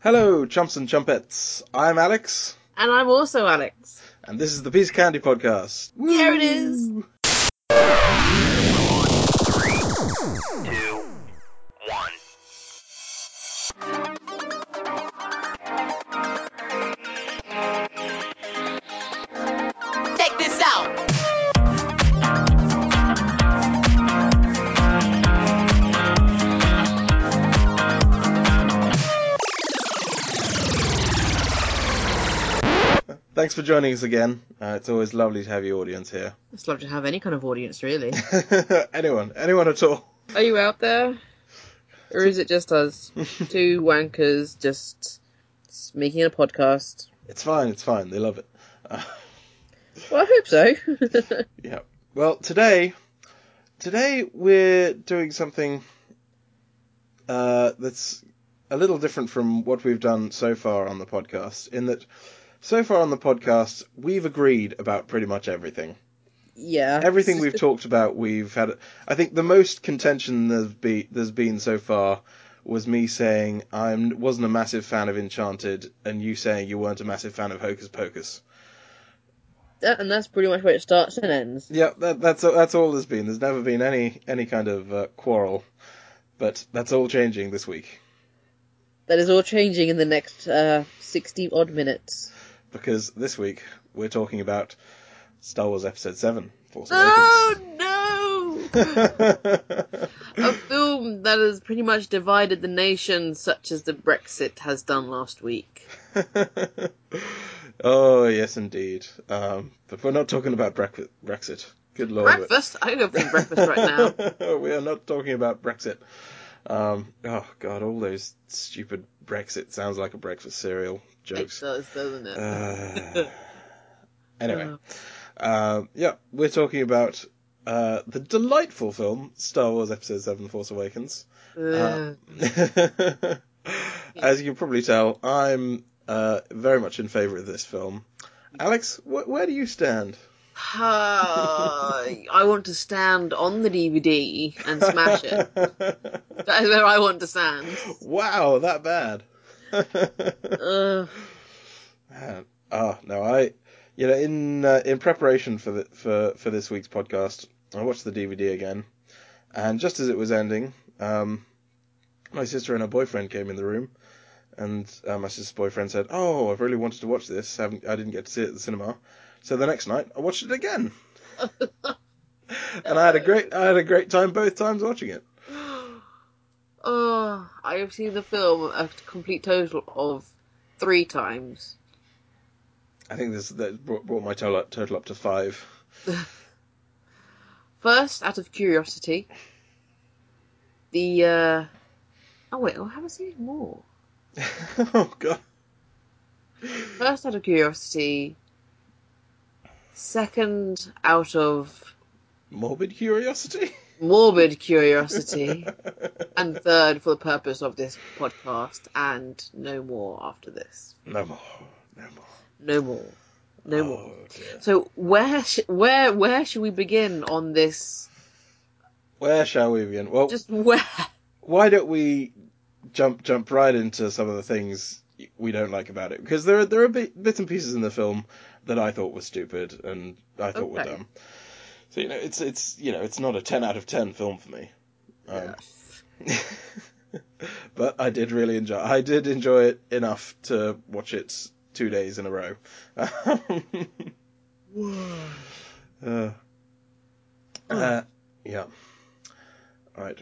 Hello, chumps and chumpets. I'm Alex, And I'm also Alex. and this is the Piece of Candy podcast. Here it is. Two, Thanks for joining us again. Uh, it's always lovely to have your audience here. It's lovely to have any kind of audience, really. anyone, anyone at all. Are you out there? Or is it just us? Two wankers just making a podcast? It's fine, it's fine. They love it. Uh, Well, I hope so. yeah. Well, today, today we're doing something uh, that's a little different from what we've done so far on the podcast. In that, so far on the podcast, we've agreed about pretty much everything. yeah. Everything we've talked about, we've had. I think the most contention there's, be, there's been so far was me saying I wasn't a massive fan of Enchanted, and you saying you weren't a massive fan of Hocus Pocus. That, and that's pretty much where it starts and ends. Yeah, that, that's that's all there's been. There's never been any any kind of uh, quarrel, but that's all changing this week That is all changing in the next uh, 60 odd minutes. Because this week we're talking about Star Wars Episode Seven: Force Awakens. Oh no! A film that has pretty much divided the nation, such as the Brexit has done last week. oh yes, indeed. Um, but we're not talking about Brexit. Brexit. Good lord. Breakfast? I go for breakfast right now. we are not talking about Brexit. Um, oh god, all those stupid Brexit sounds like a breakfast cereal It jokes. does, doesn't it? Uh, anyway, uh, yeah, we're talking about uh, the delightful film Star Wars Episode Seven: Force Awakens. Uh, As you can probably tell, I'm uh, very much in favour of this film. Alex, wh- where do you stand? uh, I want to stand on the DVD and smash it. That is where I want to stand. wow, that bad. Man, oh no, I, you know, in uh, in preparation for the, for for this week's podcast, I watched the DVD again, and just as it was ending, um, my sister and her boyfriend came in the room, and uh, my sister's boyfriend said, "Oh, I've really wanted to watch this. haven't I didn't get to see it at the cinema." So the next night, I watched it again, and I had a great I had a great time both times watching it. Oh, I have seen the film a complete total of three times. I think this that brought, brought my total up, total up to five. First, out of curiosity, the uh, oh wait, I haven't seen any more. oh god. First, out of curiosity. Second, out of Morbid curiosity. morbid curiosity. and third, for the purpose of this podcast, and no more after this. No more. No more. No more. No oh, more. Oh, dear. So where sh- where where should we begin on this? Where shall we begin? Well, Just where? why don't we jump jump right into some of the things we don't like about it? Because there are there are bit, bits and pieces in the film that I thought were stupid and I thought were dumb. So you know, it's it's you know, it's not a ten out of ten film for me. Um, but I did really enjoy. I did enjoy it enough to watch it two days in a row. uh, uh, yeah. All right.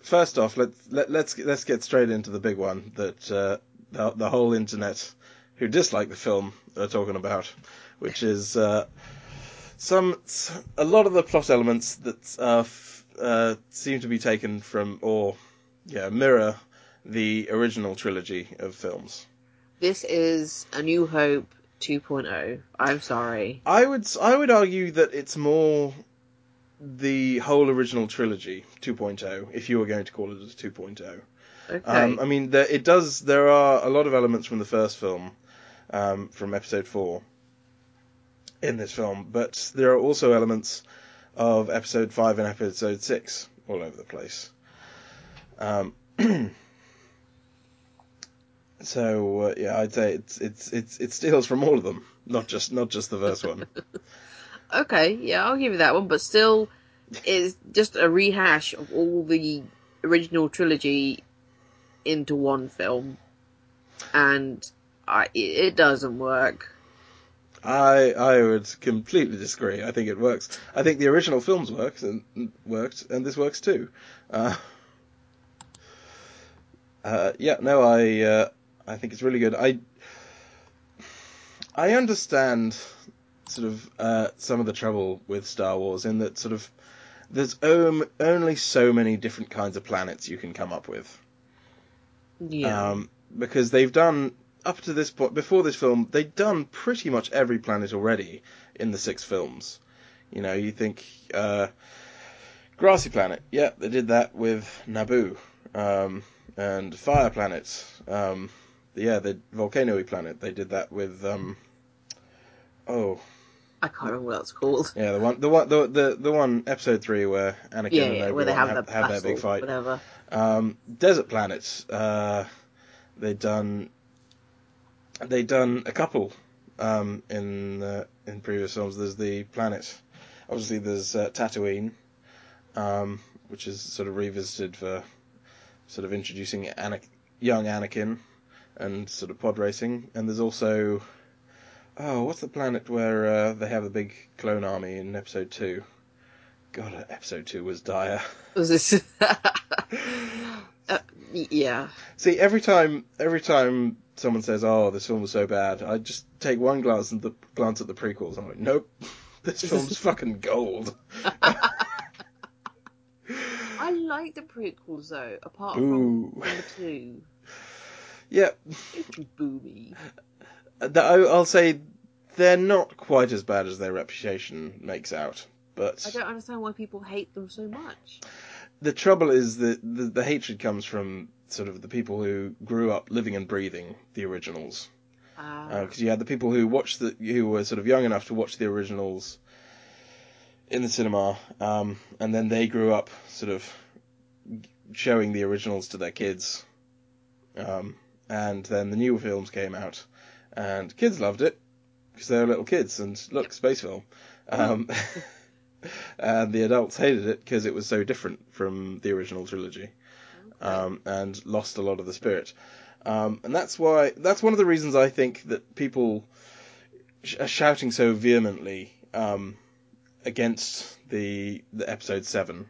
First off, let's let, let's let's get straight into the big one that uh, the, the whole internet who dislike the film are talking about, which is uh, some a lot of the plot elements that uh, f- uh, seem to be taken from or yeah mirror the original trilogy of films. This is A New Hope 2.0. I'm sorry. I would I would argue that it's more the whole original trilogy 2.0 if you were going to call it a 2.0. Okay. Um, I mean, there, it does. There are a lot of elements from the first film, um, from Episode Four, in this film, but there are also elements of Episode Five and Episode Six all over the place. Um, So uh, yeah, I'd say it's it's it's it steals from all of them, not just not just the first one. Okay, yeah, I'll give you that one, but still, it's just a rehash of all the original trilogy into one film, and I, it, it doesn't work. I I would completely disagree. I think it works. I think the original films worked and worked, and this works too. Uh, uh, yeah, no, I uh, I think it's really good. I I understand sort of uh, some of the trouble with Star Wars in that sort of there's om- only so many different kinds of planets you can come up with. Yeah. Um, because they've done up to this point before this film, they'd done pretty much every planet already in the six films. You know, you think uh, grassy planet, yeah, they did that with Naboo, um, and fire planet, um, yeah, the volcano planet, they did that with um, oh I can't remember what that's called. yeah, the one the one the the, the one episode three where Anakin Yeah, and Obi-Wan where they have, have, have their big fight. whatever. Um, desert planets. Uh, they'd done. They'd done a couple um, in uh, in previous films. There's the planet. Obviously, there's uh, Tatooine, um, which is sort of revisited for sort of introducing young Anakin and sort of pod racing. And there's also oh, what's the planet where uh, they have the big clone army in Episode Two? God, Episode Two was dire. Was this? uh, yeah. See, every time, every time someone says, "Oh, this film was so bad," I just take one glance at the glance at the prequels. I'm like, "Nope, this film's fucking gold." I like the prequels though, apart Boo. from number two. Yeah, Boomy. Uh, I- I'll say they're not quite as bad as their reputation makes out. But I don't understand why people hate them so much. the trouble is that the, the hatred comes from sort of the people who grew up living and breathing the originals. Uh, because you had the people who watched the who were sort of young enough to watch the originals in the cinema, um, and then they grew up sort of showing the originals to their kids, um, and then the new films came out, and kids loved it because they were little kids and look space film, um, and the adults hated it because it was so different from the original trilogy, um, and lost a lot of the spirit. Um, and that's why that's one of the reasons I think that people sh- are shouting so vehemently um, against the the episode seven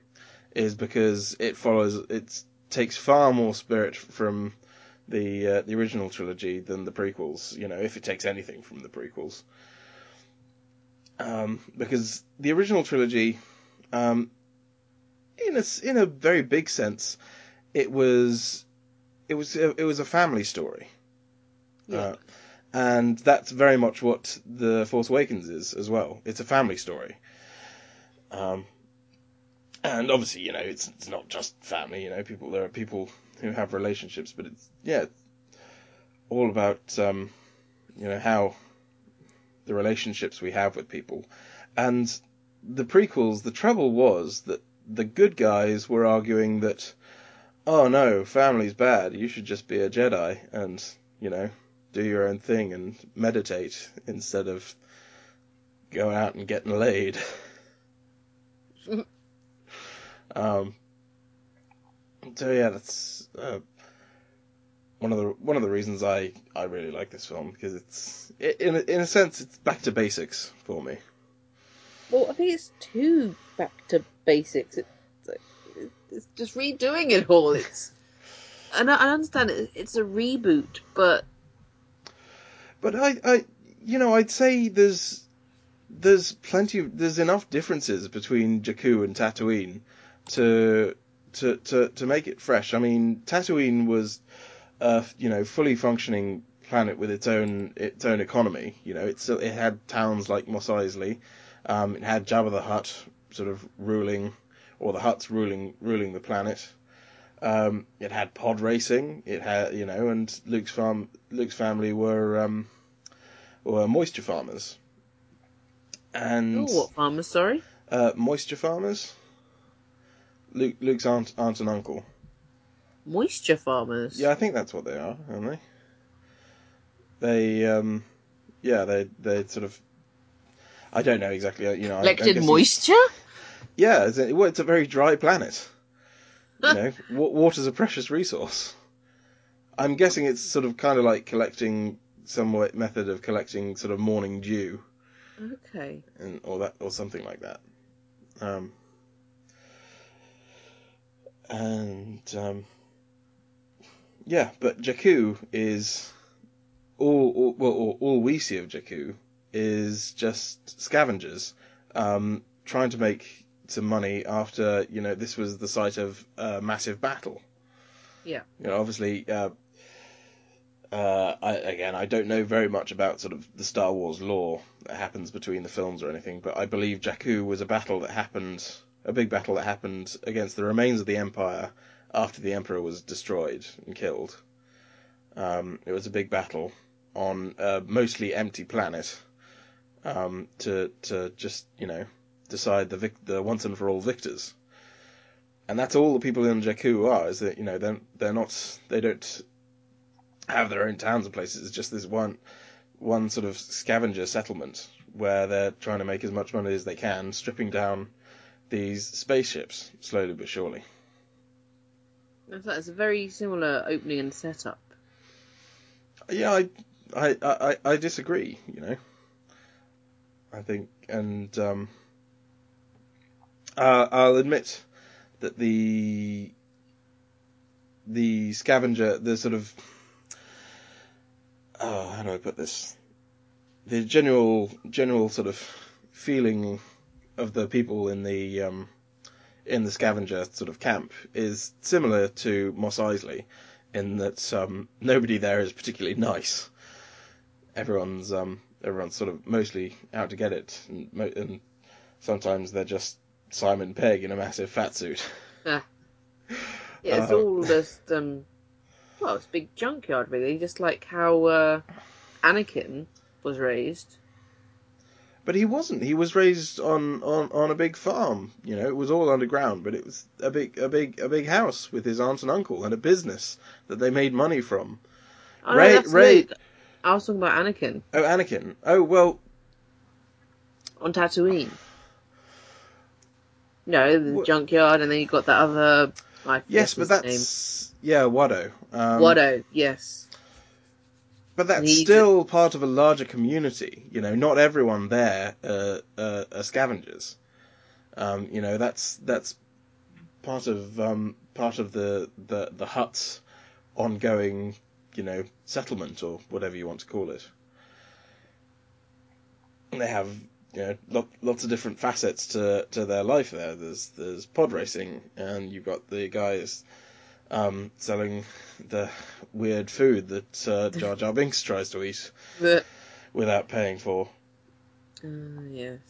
is because it follows it takes far more spirit from the uh, the original trilogy than the prequels. You know, if it takes anything from the prequels, um, because the original trilogy, um, in a in a very big sense, it was it was it was a family story. yeah. Uh, and that's very much what the Force Awakens is as well. It's a family story. Um, and obviously, you know, it's it's not just family. You know, people there are people who have relationships, but it's yeah, it's all about um, you know how the relationships we have with people. And the prequels, the trouble was that the good guys were arguing that, oh no, family's bad. You should just be a Jedi and you know do your own thing and meditate instead of going out and getting laid. um, so yeah, that's uh, one of the one of the reasons I, I really like this film because it's in a, in a sense it's back to basics for me. Well, I think it's too back to basics. It's, it's just redoing it all. It's. And I understand it, it's a reboot, but But I, I, you know, I'd say there's there's plenty of there's enough differences between Jakku and Tatooine to to to to make it fresh. I mean, Tatooine was a you know fully functioning planet with its own its own economy. You know, it's it had towns like Mos Eisley. Um, it had Jabba the Hutt sort of ruling, or the Hutts ruling ruling the planet. Um, it had pod racing. It had you know, and Luke's farm Luke's family were um, were moisture farmers. And oh, what farmers? Sorry. uh, moisture farmers. Luke, Luke's aunt, aunt and uncle. Moisture farmers. Yeah, I think that's what they are, aren't they? they um, yeah they they sort of I don't know exactly you know Collected moisture? Yeah, it's a, well, it's a very dry planet. You know, wa- water's a precious resource. I'm guessing it's sort of kind of like collecting some wa- method of collecting sort of morning dew Okay. and or that or something like that. Um, and um, yeah, but Jakku is all, all well all, all we see of Jakku is just scavengers um, trying to make some money after you know this was the site of a massive battle. Yeah. You know, obviously. Uh, uh, I, again, I don't know very much about sort of the Star Wars lore that happens between the films or anything, but I believe Jakku was a battle that happened, a big battle that happened against the remains of the Empire after the Emperor was destroyed and killed. Um, it was a big battle on a mostly empty planet um, to to just you know decide the vic- the once and for all victors. And that's all the people in Jakku are. Is that you know they're they're not they don't have their own towns and places. It's just this one one sort of scavenger settlement where they're trying to make as much money as they can, stripping down these spaceships slowly but surely. That's a very similar opening and setup. Yeah, I I I, I disagree. You know, I think, and um, uh, I'll admit that the the scavenger, the sort of oh, how do I put this? The general general sort of feeling of the people in the um, in the scavenger sort of camp is similar to Mos Eisley in that um, nobody there is particularly nice. Everyone's um, everyone's sort of mostly out to get it, and, and sometimes they're just Simon Pegg in a massive fat suit. Yeah, it's Uh, all just um, well, it's a big junkyard really, just like how uh, Anakin was raised. But he wasn't. He was raised on, on, on a big farm. You know, it was all underground, but it was a big a big a big house with his aunt and uncle and a business that they made money from. Oh, no, Rey- that's Rey- Luke. I was talking about Anakin Oh, Anakin. Oh well, on Tatooine. No, the Wha- junkyard, and then you've got that other. I yes, but that's yeah, Watto. Um, name. Watto. Yes. But that's still part of a larger community. You know, not everyone there uh, uh, are scavengers. Um, you know, that's that's part of um, part of the, the the Hutt's ongoing, you know, settlement or whatever you want to call it. And they have you know lot, lots of different facets to, to their life there. There's there's pod racing, and you've got the guys um, selling the weird food that uh, Jar Jar Binks tries to eat without paying for. uh, yes.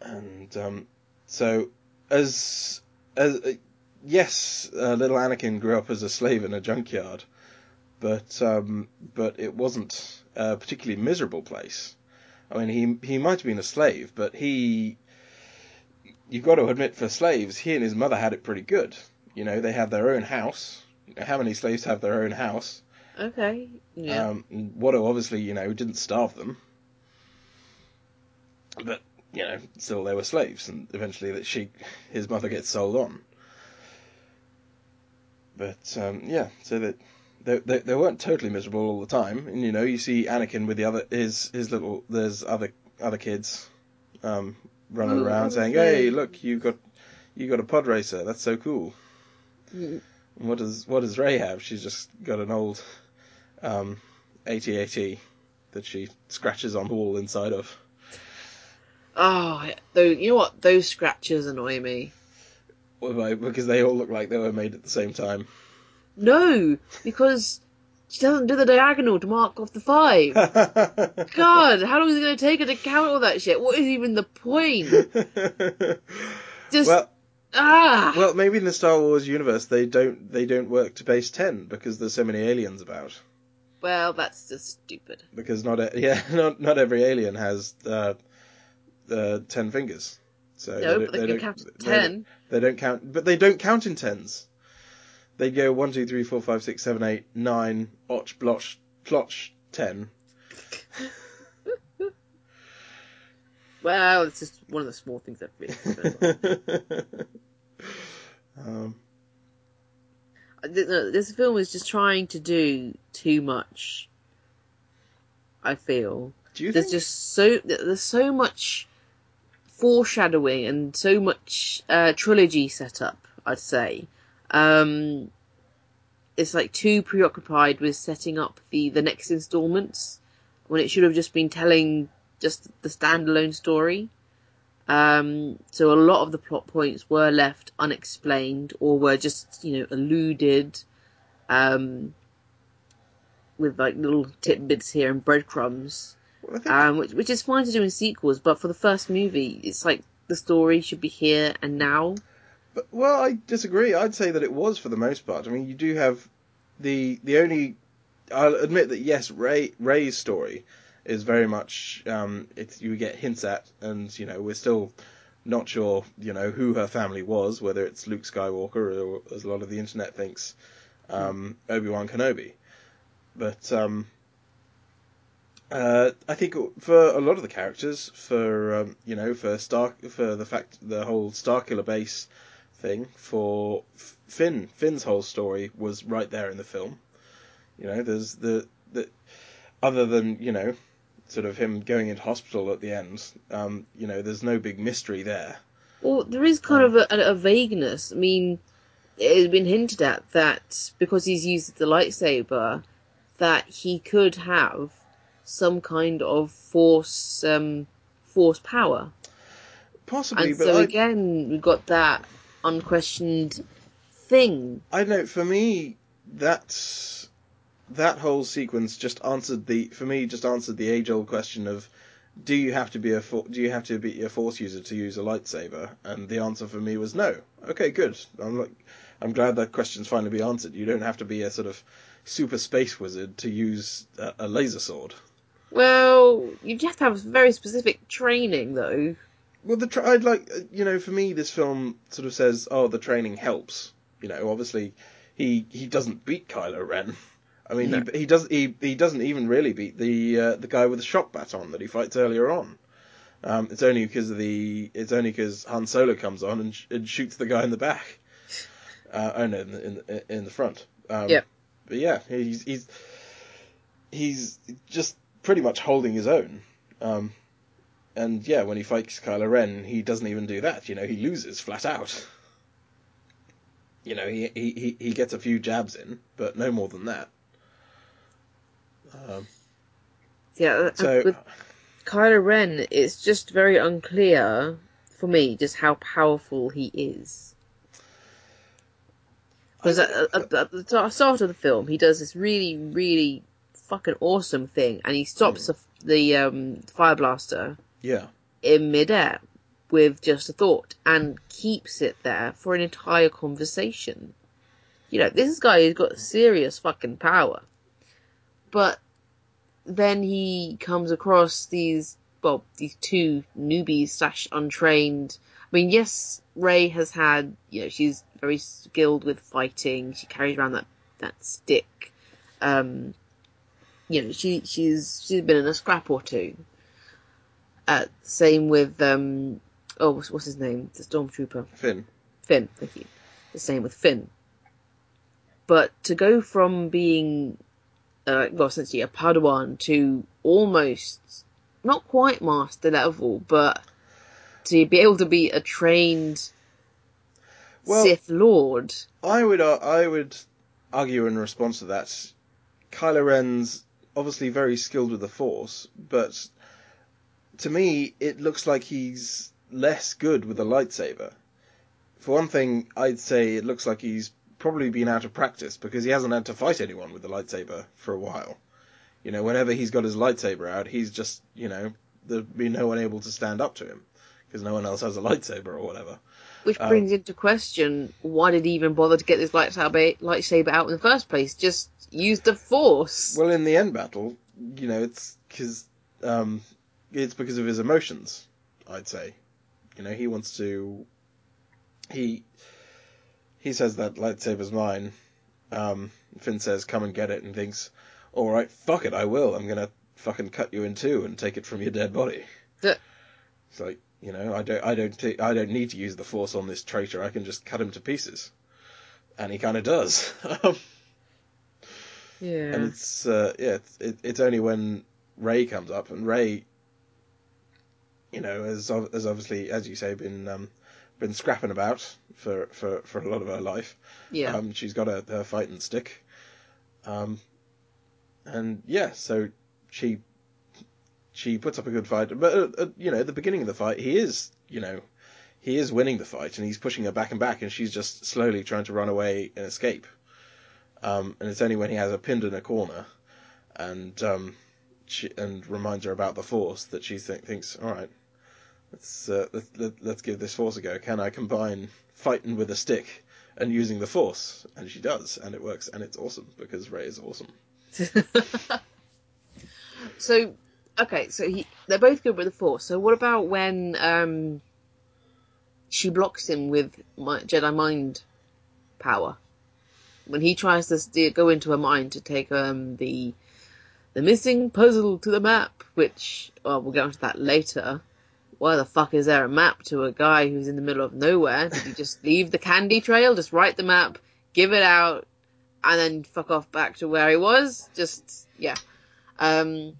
And um, so, as as uh, yes, uh, little Anakin grew up as a slave in a junkyard, but um, but it wasn't a particularly miserable place. I mean, he he might have been a slave, but he. You've got to admit, for slaves, he and his mother had it pretty good. You know, they had their own house. You know, how many slaves have their own house? Okay. Yeah. Um, Watto obviously, you know, didn't starve them, but you know, still they were slaves, and eventually that she, his mother, gets sold on. But um, yeah, so that they, they they weren't totally miserable all the time, and you know, you see Anakin with the other his his little there's other other kids, um, running Oh, around saying. "Hey, look, you got you got a pod racer. That's so cool." Mm. What does what does Rey have? She's just got an old um, AT-AT that she scratches on the wall inside of. Oh, though you know what? Those scratches annoy me. Why? Because they all look like they were made at the same time. No, because she doesn't do the diagonal to mark off the five. God, how long is it going to take her to count all that shit? What is even the point? Just well, ah. well, maybe in the Star Wars universe they don't they don't work to base ten because there's so many aliens about. Well, that's just stupid. Because not e- yeah not not every alien has uh, uh, ten fingers. So No, don't- but they, can don't- count to they don't- ten. They don't count, but they don't count in tens. They go one, two, three, four, five, six, seven, eight, nine, och, blotch, clotch, ten. Well, it's just one of the small things that really. um, I don't this film is just trying to do too much. I feel do you there's think? just so there's so much foreshadowing and so much uh, trilogy set up. I'd say um, it's like too preoccupied with setting up the the next installments when it should have just been telling just the standalone story. Um, so a lot of the plot points were left unexplained or were just, you know, alluded, um, with like little tidbits here and breadcrumbs, Well, um, which, which is fine to do in sequels, but for the first movie, it's like the story should be here and now. But, well, I disagree. I'd say that it was for the most part. I mean, you do have the the only. I'll admit that yes, Rey Rey's story is very much um, it's you get hints at, and you know we're still not sure you know who her family was, whether it's Luke Skywalker or as a lot of the internet thinks, um, Obi Wan Kenobi. But um, uh, I think for a lot of the characters, for um, you know, for Star, for the fact the whole Starkiller base thing, for Finn, Finn's whole story was right there in the film. You know, there's the the other than you know, sort of him going into hospital at the end. Um, you know, there's no big mystery there. Well, there is kind of a, a, vagueness. I mean, it has been hinted at that because he's used the lightsaber, that he could have some kind of force, um, force power. Possibly, And but so I, again, we've got that unquestioned thing. I don't know. For me, that's that whole sequence just answered the for me just answered the age old question of do you have to be a do you have to be a force user to use a lightsaber? And the answer for me was no. Okay, good. I'm like I'm glad that question's finally be answered. You don't have to be a sort of super space wizard to use a, a laser sword. Well, you have to have very specific training, though. Well, the tra- I'd like uh, you know for me this film sort of says oh the training helps. You know, obviously he he doesn't beat Kylo Ren. I mean No. he he does he he doesn't even really beat the uh, the guy with the shock baton that he fights earlier on. Um, it's only because of the it's only because Han Solo comes on and, sh- and shoots the guy in the back. Uh, oh no, in the, in the, in the front. Um, Yep. But yeah, he's he's he's just pretty much holding his own. Um, and yeah, when he fights Kylo Ren, he doesn't even do that. You know, he loses flat out. You know, he he he- gets a few jabs in, but no more than that. Um, Yeah, and so with Kylo Ren, it's just very unclear for me just how powerful he is. Because at, at, at the start of the film, he does this really, really fucking awesome thing, and he stops the, the um, fire blaster yeah, in midair with just a thought and keeps it there for an entire conversation. You know, this guy has got serious fucking power. But then he comes across these, well, these two newbies slash untrained. I mean, yes, Rey has had, you know, she's very skilled with fighting. She carries around that, that stick. Um, you know, she, she's, she's been in a scrap or two. Uh, same with, um, oh, what's, what's his name? The stormtrooper. Finn. Finn, thank you. The same with Finn. But to go from being, uh, well, essentially a Padawan to almost, not quite master level, but to be able to be a trained Well- Sith Lord. I would uh, I would argue in response to that, Kylo Ren's obviously very skilled with the Force, but to me it looks like he's less good with a lightsaber. For one thing, I'd say it looks like he's probably been out of practice because he hasn't had to fight anyone with the lightsaber for a while. You know, whenever he's got his lightsaber out, he's just you know there'd be no one able to stand up to him because no one else has a lightsaber or whatever. Which Um, brings into question why did he even bother to get this lightsaber, lightsaber out in the first place? Just use the Force. Well, in the end battle, you know, it's because um, it's because of his emotions. I'd say, you know, he wants to. He he says that lightsaber's mine. Um, Finn says, "Come and get it," and thinks, all right, fuck it, I will. I'm gonna fucking cut you in two and take it from your dead body. The- It's like you know, I don't, I don't, t- I don't need to use the force on this traitor. I can just cut him to pieces, and he kind of does. Yeah. and it's uh, yeah, it's, it, it's only when Rey comes up, and Rey, you know, has has obviously, as you say, been um, been scrapping about for, for, for a lot of her life. yeah. Um, she's got her, her fighting stick. Um, and yeah, so she she puts up a good fight. But uh, uh, you know, at the beginning of the fight, he is you know he is winning the fight, and he's pushing her back and back, and she's just slowly trying to run away and escape. Um, and it's only when he has her pinned in a corner, and um, she, and reminds her about the force that she think, thinks, all right, let's uh, let, let, let's give this force a go. Can I combine fighting with a stick and using the force? And she does, and it works, and it's awesome because Rey is awesome. so, okay, so he they're both good with the Force. So what about when um she blocks him with Jedi mind power? When he tries to steer, go into her mind to take um the the missing puzzle to the map, which well we'll get onto that later. Why the fuck is there a map to a guy who's in the middle of nowhere? Did he just leave the candy trail, just write the map, give it out, and then fuck off back to where he was? Just yeah. Um,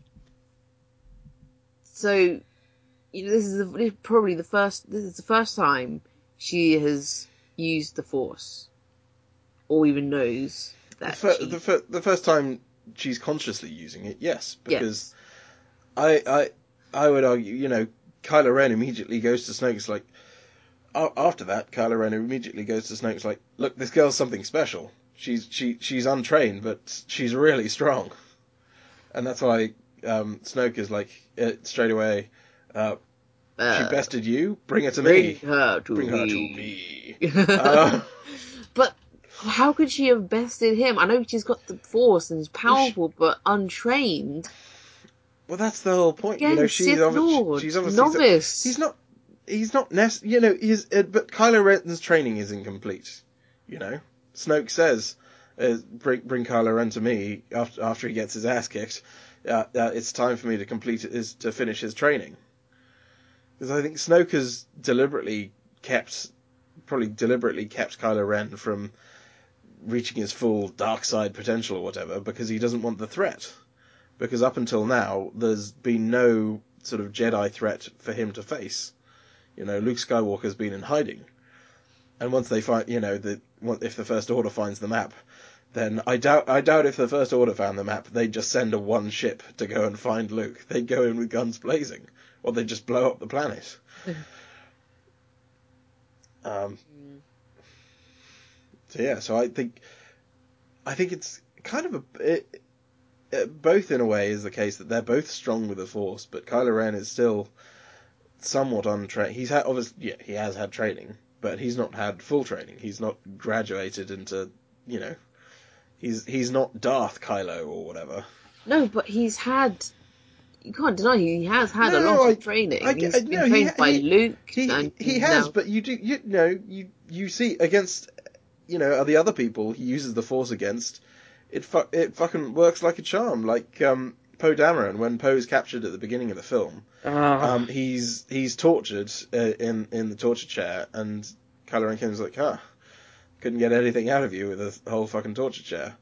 so, you know, this is the, this is probably the first. This is the first time she has used the Force, or even knows The, that. fir- she, the, fir- the first time she's consciously using it, yes, Yes. because I I I would argue, you know, Kylo Ren immediately goes to Snoke's like. After that, Kylo Ren immediately goes to Snoke's like, "Look, this girl's something special. She's she she's untrained, but she's really strong." And that's why um, Snoke is like uh, straight away. Uh, uh, she bested you. Bring her to bring me. her to Bring her to me. how could she have bested him? I know she's got the Force and is powerful, but untrained. well, that's the whole point. Again, you know, she's, obvi- she's obviously novice. he's not. He's not nec- You know, he's. Uh, but Kylo Ren's training is incomplete. You know, Snoke says, uh, "Bring bring Kylo Ren to me after after he gets his ass kicked. Uh, uh, it's time for me to complete is to finish his training." Because I think Snoke has deliberately kept, probably deliberately kept Kylo Ren from reaching his full dark side potential or whatever, because he doesn't want the threat. Because up until now, there's been no sort of Jedi threat for him to face. You know, Luke Skywalker's been in hiding. And once they find, you know, the, if the First Order finds the map, then I doubt, I doubt if the First Order found the map, they'd just send a one ship to go and find Luke. They'd go in with guns blazing. Or they'd just blow up the planet. um, so yeah, so I think, I think it's kind of a, it, it, both in a way is the case that they're both strong with the Force, but Kylo Ren is still somewhat untrained. He's had obviously, yeah, he has had training, but he's not had full training. He's not graduated into, you know, he's he's not Darth Kylo or whatever. No, but he's had. You can't deny he has had No, a lot I- of training. I- He's I- been no, he trained ha- by he- Luke. He and he has, now- but you do you know you you see against you know are the other people he uses the Force against, it fu- it fucking works like a charm. Like um, Poe Dameron when Poe's captured at the beginning of the film, Ah. um, he's he's tortured uh, in in the torture chair, and Kylo Ren comes like, ah, couldn't get anything out of you with a whole fucking torture chair,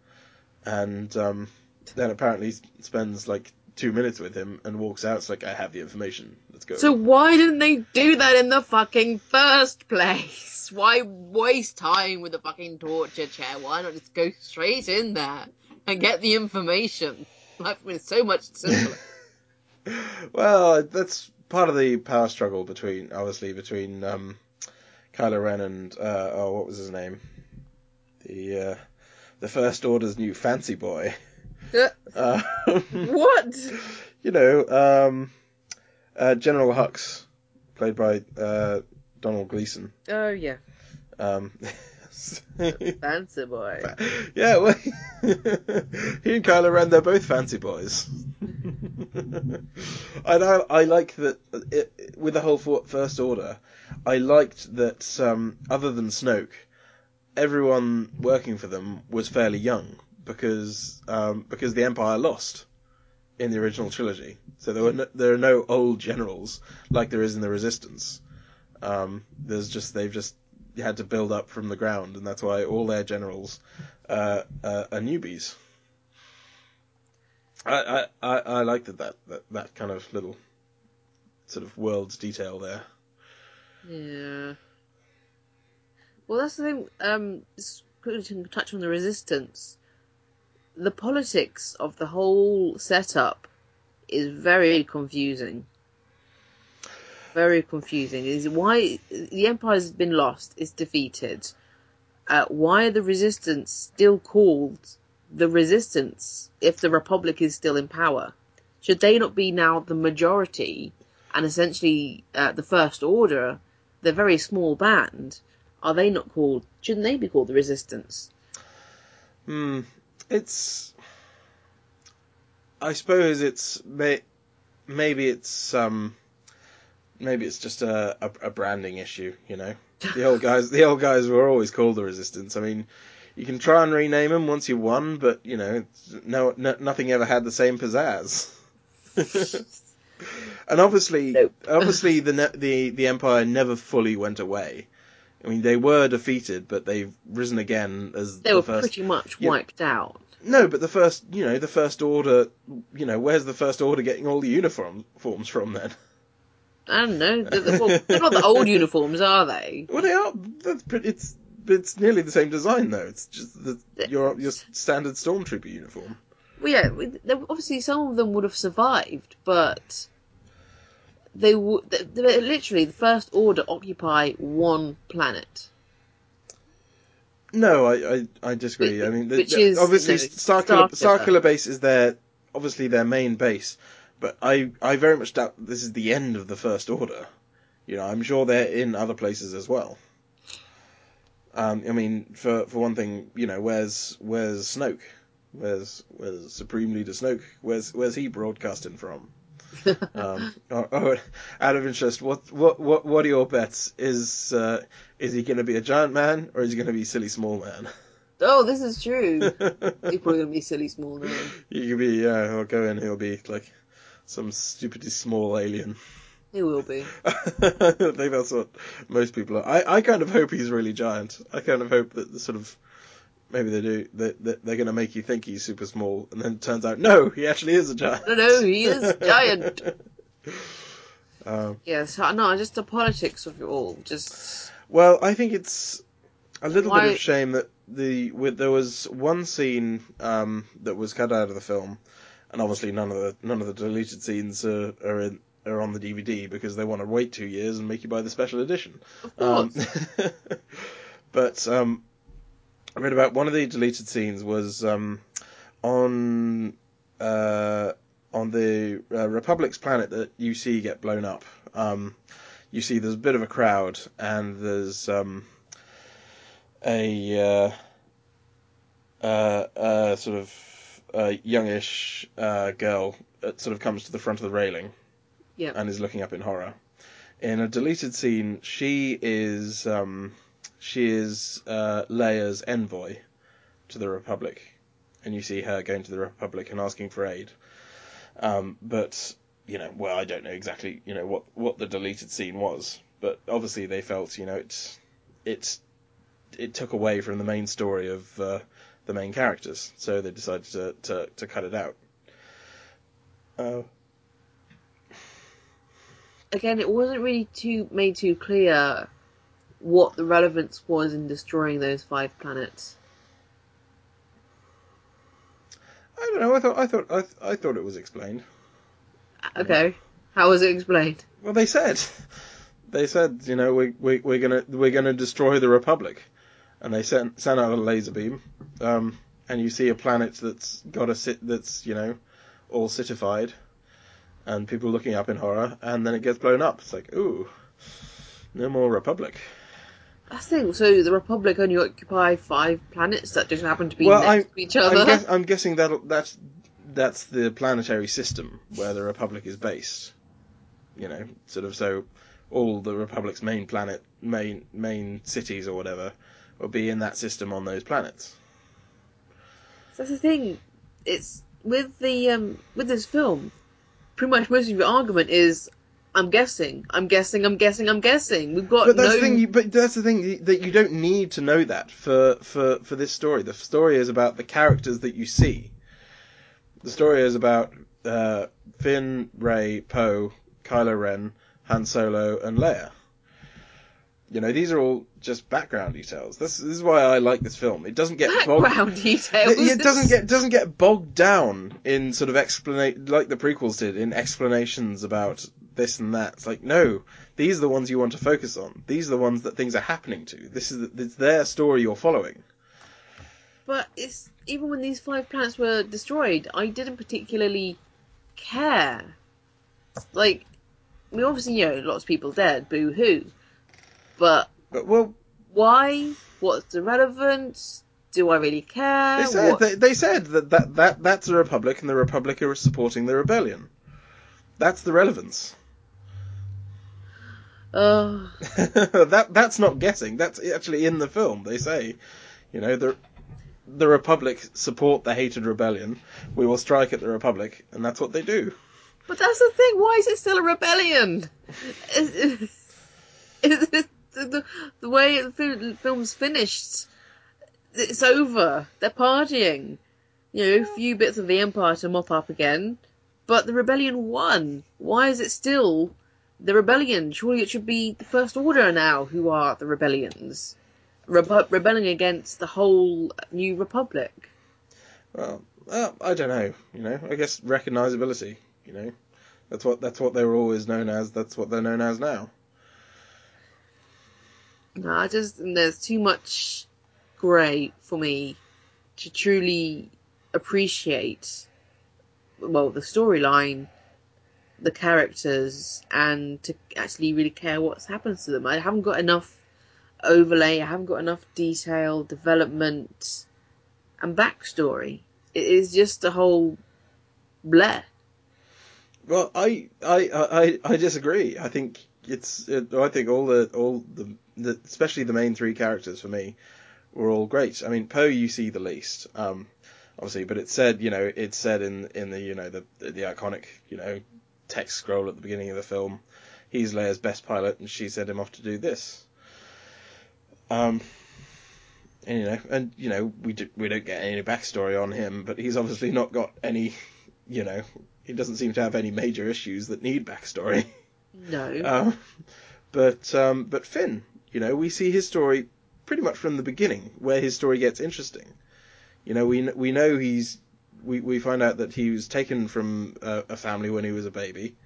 and um, then apparently spends like two minutes with him and walks out. It's like I have the information. Let's go. So why didn't they do that in the fucking first place? Why waste time with the fucking torture chair? Why not just go straight in there and get the information? Life would be so much simpler. well, that's part of the power struggle between, obviously, between um, Kylo Ren and uh, oh, what was his name? The uh, the First Order's new fancy boy. Uh, what? you know, um, uh, General Hux, played by uh, Donald Gleeson. Oh yeah, Um, fancy boy. yeah, well, he and Kylo Ren, they're both fancy boys. and I, I like that it, with the whole for- First Order, I liked that um, other than Snoke, everyone working for them was fairly young because um, because the Empire lost in the original trilogy. So there were no, there are no old generals like there is in the Resistance. Um, there's just they've just had to build up from the ground, and that's why all their generals uh, uh, are newbies. I I, I, I like that, that that that kind of little sort of world's detail there. Yeah. Well, that's the thing. Um, just quickly to touch on the resistance. The politics of the whole setup is very confusing. Very confusing. Is why the empire's been lost, it's defeated. Uh, why are the resistance still called the resistance if the republic is still in power? Should they not be now the majority and essentially uh, the first order? The very small band are they not called? Shouldn't they be called the resistance? Hmm. It's. I suppose it's may, maybe it's um. Maybe it's just a, a, a branding issue, you know. The old guys, the old guys were always called the Resistance. I mean, you can try and rename them once you won, but you know, it's- no, no nothing ever had the same pizzazz. and obviously, Nope. obviously, the the the Empire never fully went away. I mean, they were defeated, but they've risen again as They the were first. pretty much wiped out. No, but the first, you know, the first order, you know, where's the first order getting all the uniform forms from then? I don't know. They're, they're- well, they're not the old uniforms, are they? Well, they are. That's pretty, it's it's nearly the same design though. It's just the, your your standard stormtrooper uniform. Well, yeah. Obviously, some of them would have survived, but they they- they- Literally, the First Order occupy one planet. No, I I, I disagree. I mean, the- is, obviously you know, Starkiller. Starkiller base is their obviously their main base, but I I very much doubt this is the end of the First Order. You know, I'm sure they're in other places as well. Um, I mean, for for one thing, you know, where's where's Snoke? Where's where's Supreme Leader Snoke? Where's where's he broadcasting from? Um, oh, oh, out of interest, what what what what are your bets? Is uh, is he going to be a giant man or is he going to be silly small man? oh, this is true. You're probably going to be silly small man. he could be yeah. He'll go in. He'll be like some stupidly small alien. He will be. I think that's what most people are. I, I kind of hope he's really giant. I kind of hope that the sort of maybe they do that that they're going to make you think he's super small, and then it turns out no, he actually is a giant. No, no, he is giant. um, Yes, I no, just the politics of it all. Just Well, I think it's a little bit of shame that the with there was one scene um, that was cut out of the film, and obviously none of the none of the deleted scenes are are, in, are on the DVD because they want to wait two years and make you buy the special edition. of course. Um, but um, I read about one of the deleted scenes was um, on uh, on the uh, Republic's planet that you see get blown up. Um, you see there's a bit of a crowd and there's um, a uh, uh, uh, sort of uh, youngish uh, girl that sort of comes to the front of the railing Yeah. and is looking up in horror. In a deleted scene, she is um, she is uh, Leia's envoy to the Republic, and you see her going to the Republic and asking for aid. Um, but you know, well, I don't know exactly, you know, what what the deleted scene was, but obviously they felt, you know, it's it's it took away from the main story of uh, the main characters, so they decided to to, to cut it out. Uh, Again, it wasn't really too made too clear what the relevance was in destroying those five planets. I don't know. I thought I thought I, th- I thought it was explained. Okay, how was it explained? Well, they said, they said, you know, we we we're gonna we're gonna destroy the Republic, and they sent sent out a laser beam, um, and you see a planet that's got a sit that's you know, all citified, and people looking up in horror, and then it gets blown up. It's like, ooh, no more Republic. That's the thing. So the Republic only occupy five planets that just happen to be Well, next I'm- to each other. I'm, guess, I'm guessing that that's that's the planetary system where the Republic is based. You know, sort of so all the Republic's main planet, main main cities or whatever, will be in that system on those planets. That's the thing. It's with the um with this film. Pretty much most of your argument is, I'm guessing, I'm guessing, I'm guessing, I'm guessing. We've got But that's no. the thing. You, but that's the thing that you don't need to know that for for for this story. The story is about the characters that you see. The story is about uh, Finn, Rey, Poe, Kylo Ren, Han Solo, and Leia. You know, these are all just background details. This, this is why I like this film. It doesn't get bogged. background details. It, it doesn't get doesn't get bogged down in sort of explanation like the prequels did in explanations about this and that. It's like no, these are the ones you want to focus on. These are the ones that things are happening to. This is it's their story you're following. But it's even when these five planets were destroyed, I didn't particularly care. Like, we obviously, you know, lots of people dead, boo hoo. But But well, why? What's the relevance? Do I really care? they said they, they said that, that that that's a republic and the republic are supporting the rebellion. That's the relevance. Uh. Ugh. that that's not guessing. That's actually in the film. They say, you know, the the Republic support the hated rebellion. We will strike at the Republic, and that's what they do. But that's the thing. Why is it still a rebellion? Is- is it- the, the way the film's finished, it's over. They're partying. You know, a few bits of the Empire to mop up again, but the rebellion won. Why is it still the rebellion? Surely it should be the First Order now who are the rebellions, rebelling against the whole New Republic. Well, uh, I don't know. You know, I guess recognisability. You know, that's what that's what they were always known as. That's what they're known as now. No, I just there's too much grey for me to truly appreciate, well, the storyline, the characters, and to actually really care what's happened to them. I haven't got enough overlay, I haven't got enough detail, development, and backstory. It is just a whole bleh. Well, I I I, I disagree. I think it's it, I think all the all the, the especially the main three characters for me were all great. I mean, Poe you see the least, um, obviously, but it said you know it said in in the you know the the iconic you know text scroll at the beginning of the film, he's Leia's best pilot, and she sent him off to do this. Um, and you know, and you know, we do, we don't get any backstory on him, but he's obviously not got any, you know, he doesn't seem to have any major issues that need backstory. No. Um, but um, but Finn, you know, we see his story pretty much from the beginning, where his story gets interesting. You know, we we know he's we we find out that he was taken from a, a family when he was a baby,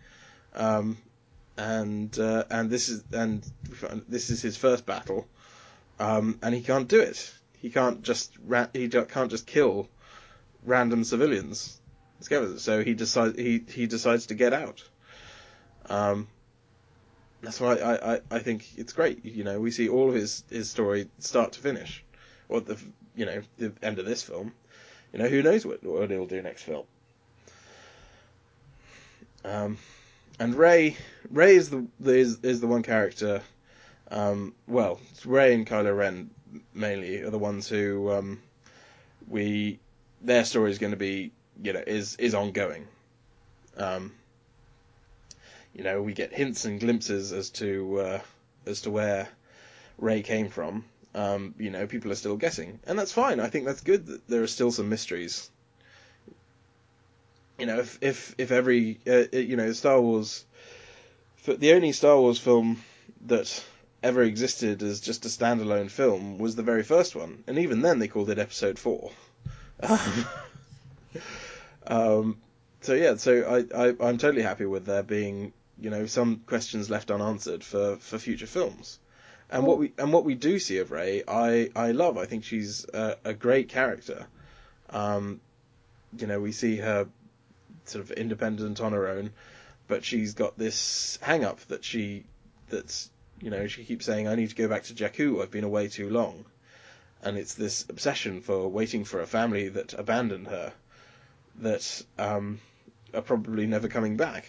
um, and uh, and this is and this is his first battle, um, and he can't do it. He can't just ra- he can't just kill random civilians. So he decides he he decides to get out. Um, that's why I, I, I think it's great. You know, we see all of his, his story start to finish, or the you know the end of this film. You know, who knows what what he'll do next film. Um, and Rey Rey is the, is, is the one character. Um, well, Rey and Kylo Ren mainly are the ones who um, we their story is going to be you know is is ongoing. Um, you know, we get hints and glimpses as to uh, as to where Rey came from. Um, you know, people are still guessing, and that's fine. I think that's good that there are still some mysteries. You know, if if if every uh, you know Star Wars, the only Star Wars film that ever existed as just a standalone film was the very first one, and even then they called it Episode Four. um, so yeah, so I, I I'm totally happy with there being you know some questions left unanswered for, for future films. And what we and what we do see of Rey, I, I love. I think she's a, a great character. Um, you know, we see her sort of independent on her own, but she's got this hang up that she that's you know she keeps saying I need to go back to Jakku. I've been away too long, and it's this obsession for waiting for a family that abandoned her that um, are probably never coming back.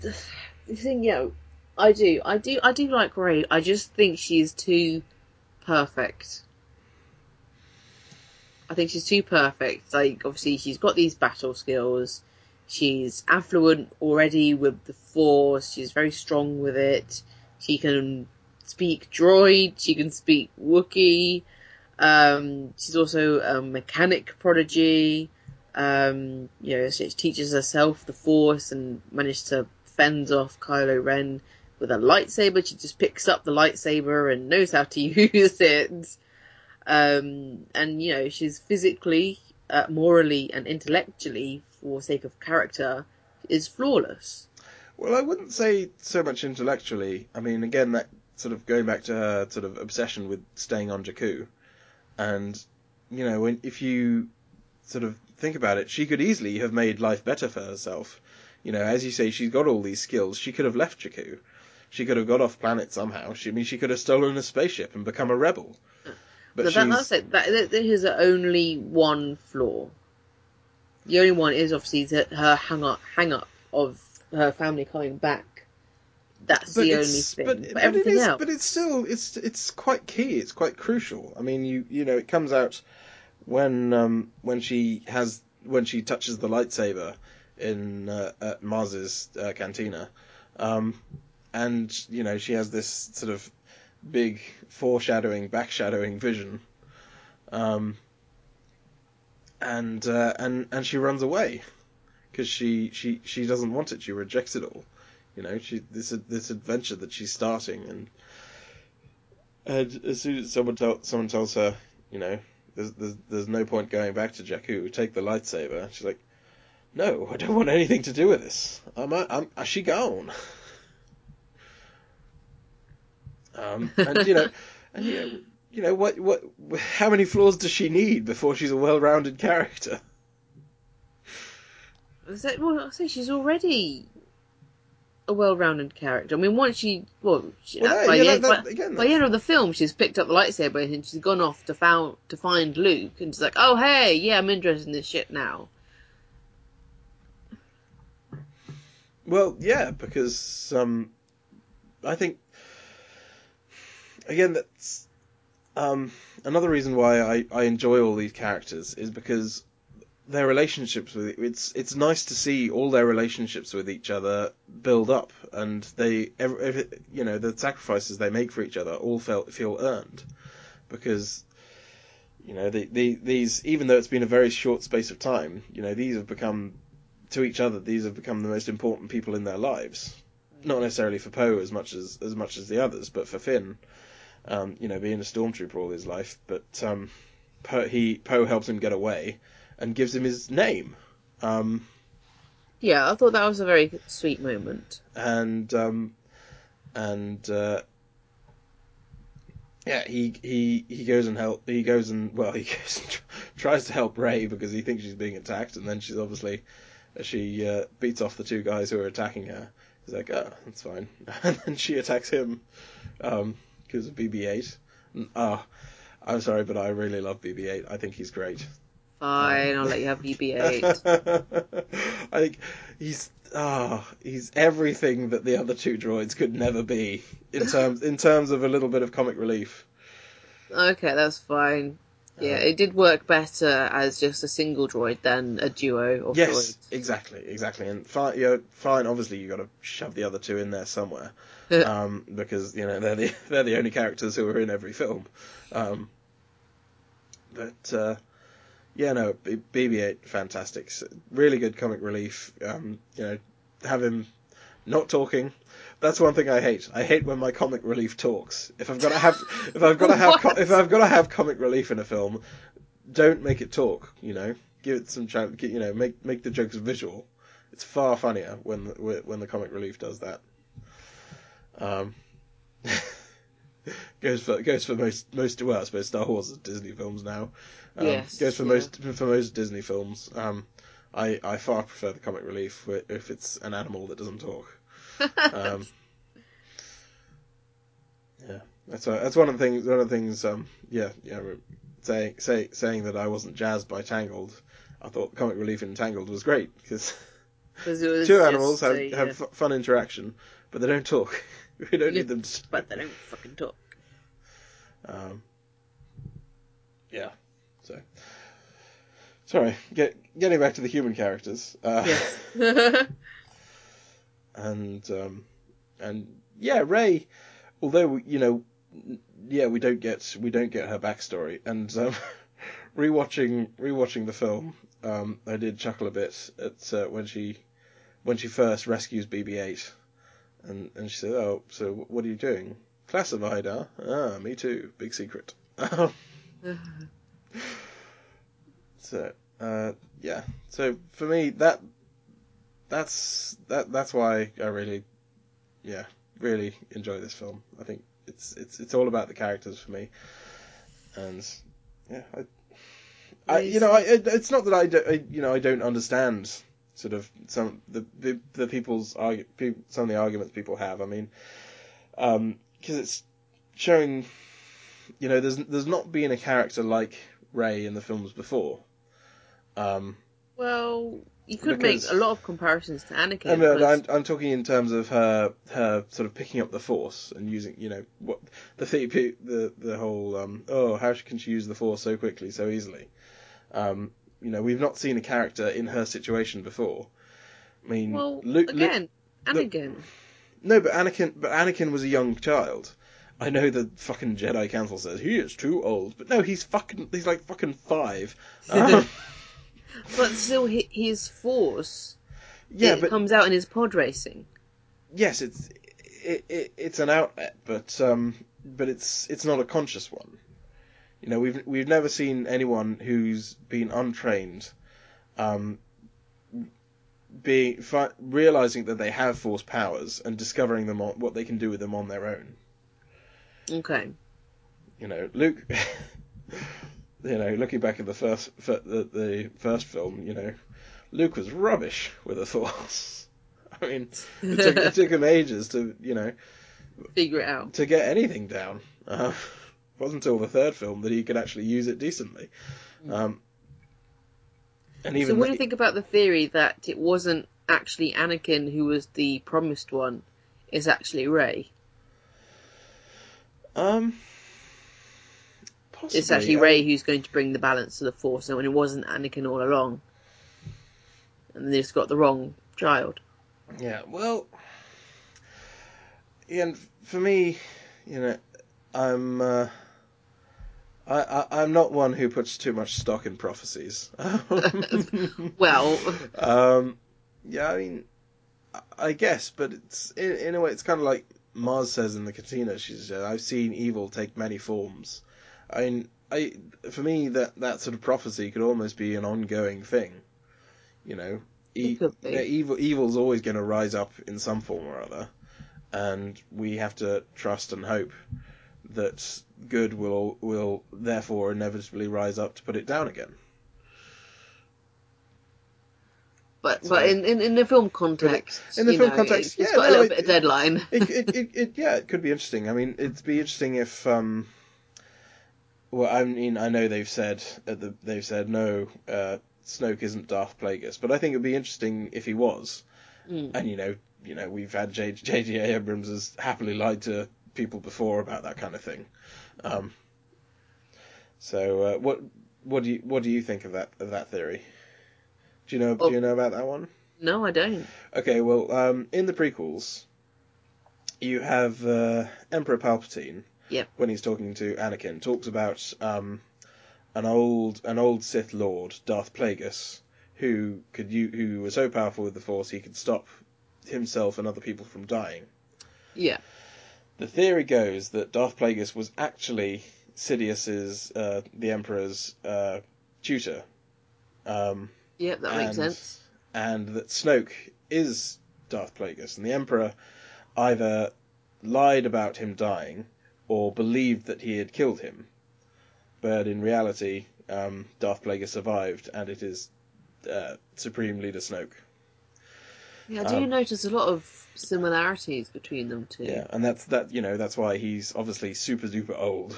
The thing, you know, I do, I do, I do like Rey. I just think she's too perfect. I think she's too perfect. Like, obviously, she's got these battle skills. She's affluent already with the Force. She's very strong with it. She can speak droid. She can speak Wookiee. Um, she's also a mechanic prodigy. Um, you know, she teaches herself the Force and managed to fend off Kylo Ren with a lightsaber. She just picks up the lightsaber and knows how to use it. Um, and you know, she's physically, uh, morally, and intellectually, for sake of character, is flawless. Well, I wouldn't say so much intellectually. I mean, again, that sort of going back to her sort of obsession with staying on Jakku, and you know, when if you sort of think about it, she could easily have made life better for herself. You know, as you say, she's got all these skills. She could have left Jakku. She could have got off planet somehow. She, I mean, she could have stolen a spaceship and become a rebel. But But that, that's it. That, that, is only one flaw. The only one is obviously that her hang up, hang up of her family coming back. That's but the only thing. But, But, but everything is, else. but it's still it's it's quite key. It's quite crucial. I mean, you you know, it comes out when um when she has when she touches the lightsaber in uh, at Maz's uh, cantina, um, and you know she has this sort of big foreshadowing, backshadowing vision, um, and uh, and and she runs away because she she she doesn't want it. She rejects it all. You know, she this this adventure that she's starting, and and as soon as someone tell, someone tells her, you know, there's, there's there's no point going back to Jakku. Take the lightsaber. She's like, no, I don't want anything to do with this. I'm I'm, I'm she gone. Um, and you know, and you know, you know what what how many flaws does she need before she's a well-rounded character? Is that- well, I say she's already a well-rounded character. I mean, once she, well, she, Well, that- by, yeah, the end, that- by, again, by the end of the film, she's picked up the lightsaber and she's gone off to found to find Luke, and she's like, "Oh, hey, yeah, I'm interested in this shit now." Well, yeah, because um, I think again that's um, another reason why I, I enjoy all these characters is because their relationships with it's it's nice to see all their relationships with each other build up and they every, every, you know the sacrifices they make for each other all feel feel earned because you know the, the these even though it's been a very short space of time you know these have become to each other these have become the most important people in their lives not necessarily for Poe as much as as much as the others but for Finn um, you know being a stormtrooper all his life but um, Poe, he Poe helps him get away and gives him his name um, Yeah, I thought that was a very sweet moment. and um, and uh, yeah, he he he goes and help. He goes and well, he goes and tr- tries to help Rey because he thinks she's being attacked, and then she's obviously she uh, beats off the two guys who are attacking her. He's like, oh, that's fine, and then she attacks him because of BB-8. And, Ah, I'm sorry, but I really love BB-8. I think he's great. Fine, I'll let you have BB-8. I think he's ah he's everything that the other two droids could never be in terms in terms of a little bit of comic relief. okay, that's fine. Yeah, Um, it did work better as just a single droid than a duo of Yes, droids. exactly, exactly. And fine, you know, fine. Obviously, you got to shove the other two in there somewhere, um, because you know they're the they're the only characters who are in every film. Um, but uh, yeah, no, BB-8, fantastic, really good comic relief. Um, you know, have him not talking. That's one thing I hate. I hate when my comic relief talks. If I've got to have, if I've got to have, co- if I've got to have comic relief in a film, don't make it talk. You know, give it some chance. You know, make make the jokes visual. It's far funnier when the, when the comic relief does that. Um, goes for goes for most most well, I suppose Star Wars is Disney films now. Um, Yes, goes for yeah. most for most Disney films. Um, I I far prefer the comic relief if it's an animal that doesn't talk. Um, yeah, that's that's one of the things. One of the things. Um, yeah, yeah. Saying say, saying that I wasn't jazzed by Tangled. I thought comic relief in Tangled was great because two just animals have, a, have f- fun interaction, but they don't talk. we don't Yeah, need them to. but they don't fucking talk. Um, yeah. So, sorry, get, getting back to the human characters. Uh, Yes. and um, and yeah, Rey. Although you know, yeah, we don't get we don't get her backstory. And um, rewatching rewatching the film, um, I did chuckle a bit at uh, when she when she first rescues BB-8, and and she said, "Oh, so what are you doing? Classified, huh? Ah, me too. Big secret." so uh, yeah, so for me that that's that that's why I really yeah really enjoy this film. I think it's it's it's all about the characters for me, and yeah, I, I you know I it, it's not that I, do, I you know I don't understand sort of some the the, the people's argu- some of the arguments people have. I mean, um, because it's showing you know there's there's not been a character like Rey in the films before. Um, well, you could Because- make a lot of comparisons to Anakin. I mean, I'm I'm talking in terms of her her sort of picking up the force and using you know what the the the, whole um, oh how can she use the force so quickly so easily, um, you know we've not seen a character in her situation before. I mean, well, Luke, Luke- again, Anakin. no, but Anakin but Anakin was a young child. I know the fucking Jedi Council says he is too old, but no, he's fucking he's like fucking five. Um, But still, his force yeah, it but comes out in his pod racing. yes, it's it, it, it's an outlet, but um, but it's it's not a conscious one. You know, we've we've never seen anyone who's been untrained, um, being fi- realizing that they have force powers and discovering them on what they can do with them on their own. Okay. You know, Luke. you know, looking back at the first fir- the, the first film, you know, Luke was rubbish with the force. I mean, it took, it took him ages to you know Figure it out. to get anything down. Uh, it wasn't until the third film that he could actually use it decently. Um, and So, even what the- do you think about the theory that it wasn't actually Anakin who was the promised one? It's actually Rey. um, possibly, It's actually I- Rey who's going to bring the balance to the Force, and when it wasn't Anakin all along. And they just got the wrong child. Yeah, well, yeah, and for me, you know, I'm uh, I, I'm not one who puts too much stock in prophecies. Well, um, yeah, I mean, I- guess, but it's in, in a way, it's kind of like Maz says in the cantina. She says, "I've seen evil take many forms." I mean, I for me that that sort of prophecy could almost be an ongoing thing. You know, e- It be. yeah, evil evil's always going to rise up in some form or other, and we have to trust and hope that good will will therefore inevitably rise up to put it down again. but So- but in, in, in the film context, in the you film know, context, it's, it's yeah, got a little it- bit of deadline. it, it, it, it, yeah, it could be interesting. I mean, it'd be interesting if, um, well, I mean, I know they've said at the, they've said no, uh, Snoke isn't Darth Plagueis, but I think it'd be interesting if he was. Mm. And you know, you know, we've had J- J.J. Abrams has happily lied to people before about that kind of thing. Um, so, uh, what what do you what do you think of that of that theory? Do you know Oh. do you know about that one? No, I don't. Okay, well, um, in the prequels, you have uh, Emperor Palpatine. Yep. When he's talking to Anakin, talks about um, an old an old Sith Lord, Darth Plagueis, who could u- who was so powerful with the Force he could stop himself and other people from dying. Yeah. The theory goes that Darth Plagueis was actually Sidious's, uh, the Emperor's uh, tutor. Um, Yep, that makes sense. and that Snoke is Darth Plagueis, and the Emperor either lied about him dying or believed that he had killed him, but in reality, um, Darth Plagueis survived, and it is uh, Supreme Leader Snoke. Yeah, I do um, notice a lot of similarities between them two. Yeah, and that's that. You know, that's why he's obviously super duper old.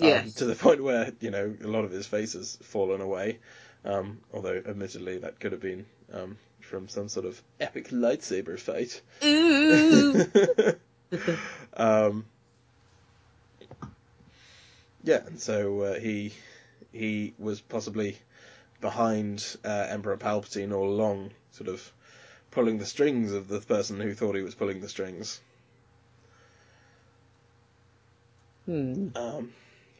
Um, Yes. To the point where you know a lot of his face has fallen away. Um, although, admittedly, that could have been um, from some sort of epic lightsaber fight. Ooh. um, yeah, and so uh, he he was possibly behind uh, Emperor Palpatine all along, sort of pulling the strings of the person who thought he was pulling the strings. Hmm. Um,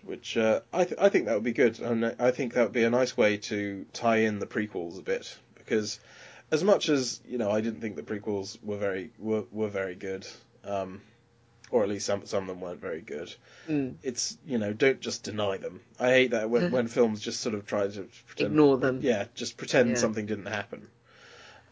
which uh, I th- I think that would be good, and I think that would be a nice way to tie in the prequels a bit because as much as you know, I didn't think the prequels were very were, were very good, um, or at least some some of them weren't very good. Hmm. It's you know, don't just deny them. I hate that when when films just sort of try to pretend, Ignore them. Yeah, just pretend Yeah. something didn't happen.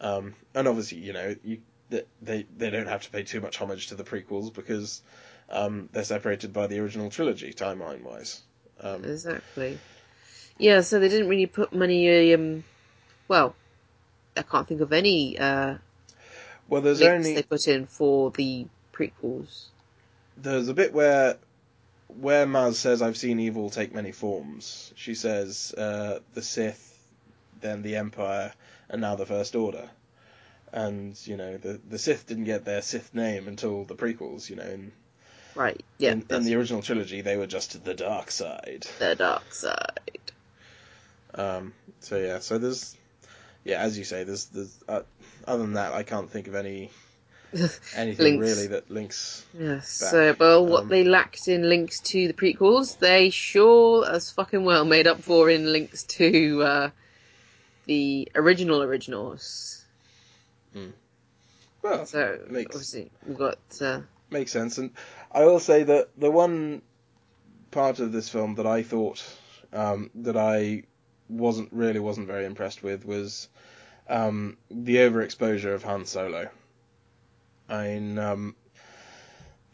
Um, and obviously, you know, you they- they they don't have to pay too much homage to the prequels because um, they're separated by the original trilogy timeline wise. Um, Exactly. Yeah, so they didn't really put many. Um, well, I can't think of any uh, well, there's only they put in for the prequels. There's a bit where where Maz says, "I've seen evil take many forms." She says, uh, "The Sith, then the Empire, and now the First Order." And you know, the the Sith didn't get their Sith name until the prequels. You know, in Right. Yeah. in, in the original trilogy, they were just the dark side. the dark side. Um, so yeah, so there's yeah, as you say, there's there's uh, other than that, I can't think of any anything Links. really that links. Yes. Back. So, well, what Um, they lacked in links to the prequels, they sure as fucking well made up for in links to uh, the original originals. Well, So, makes obviously, we've got. Uh, makes sense, and I will say that the one part of this film that I thought um, that I wasn't really wasn't very impressed with was um, the overexposure of Han Solo. I mean, um,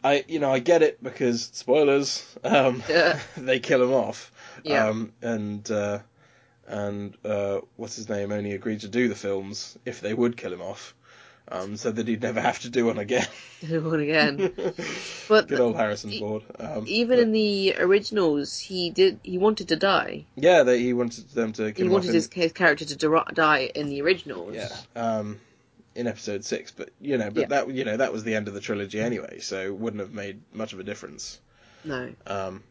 I you know I get it because spoilers, um, Yeah. they kill him off, yeah. um, and uh, and uh, what's his name only agreed to do the films if they would kill him off, um, so that he'd never have to do one again. do one again. But Good old Harrison Ford. Um, even but- in the originals, he did. He wanted to die. yeah, they, he wanted them to kill He wanted his, his character to di- die in the originals. yeah, um, in episode six. But you know, but Yeah. that you know that was the end of the trilogy anyway, so it wouldn't have made much of a difference. No. Um,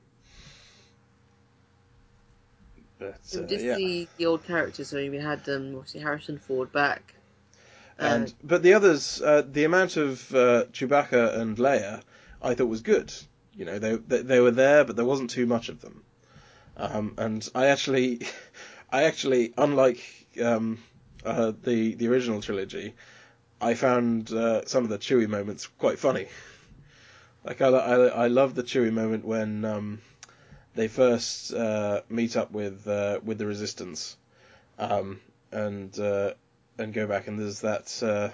but uh, just yeah. the, the old characters. So we had um, obviously Harrison Ford back. And Uh, but the others, uh, the amount of uh, Chewbacca and Leia, I thought was good. You know, they, they they were there, but there wasn't too much of them. Um, and I actually, I actually, unlike um, uh, the the original trilogy, I found uh, some of the Chewie moments quite funny. Like I, I, I love the Chewie moment when um, they first uh, meet up with uh, with the Resistance, um, and uh, and go back and there's that uh,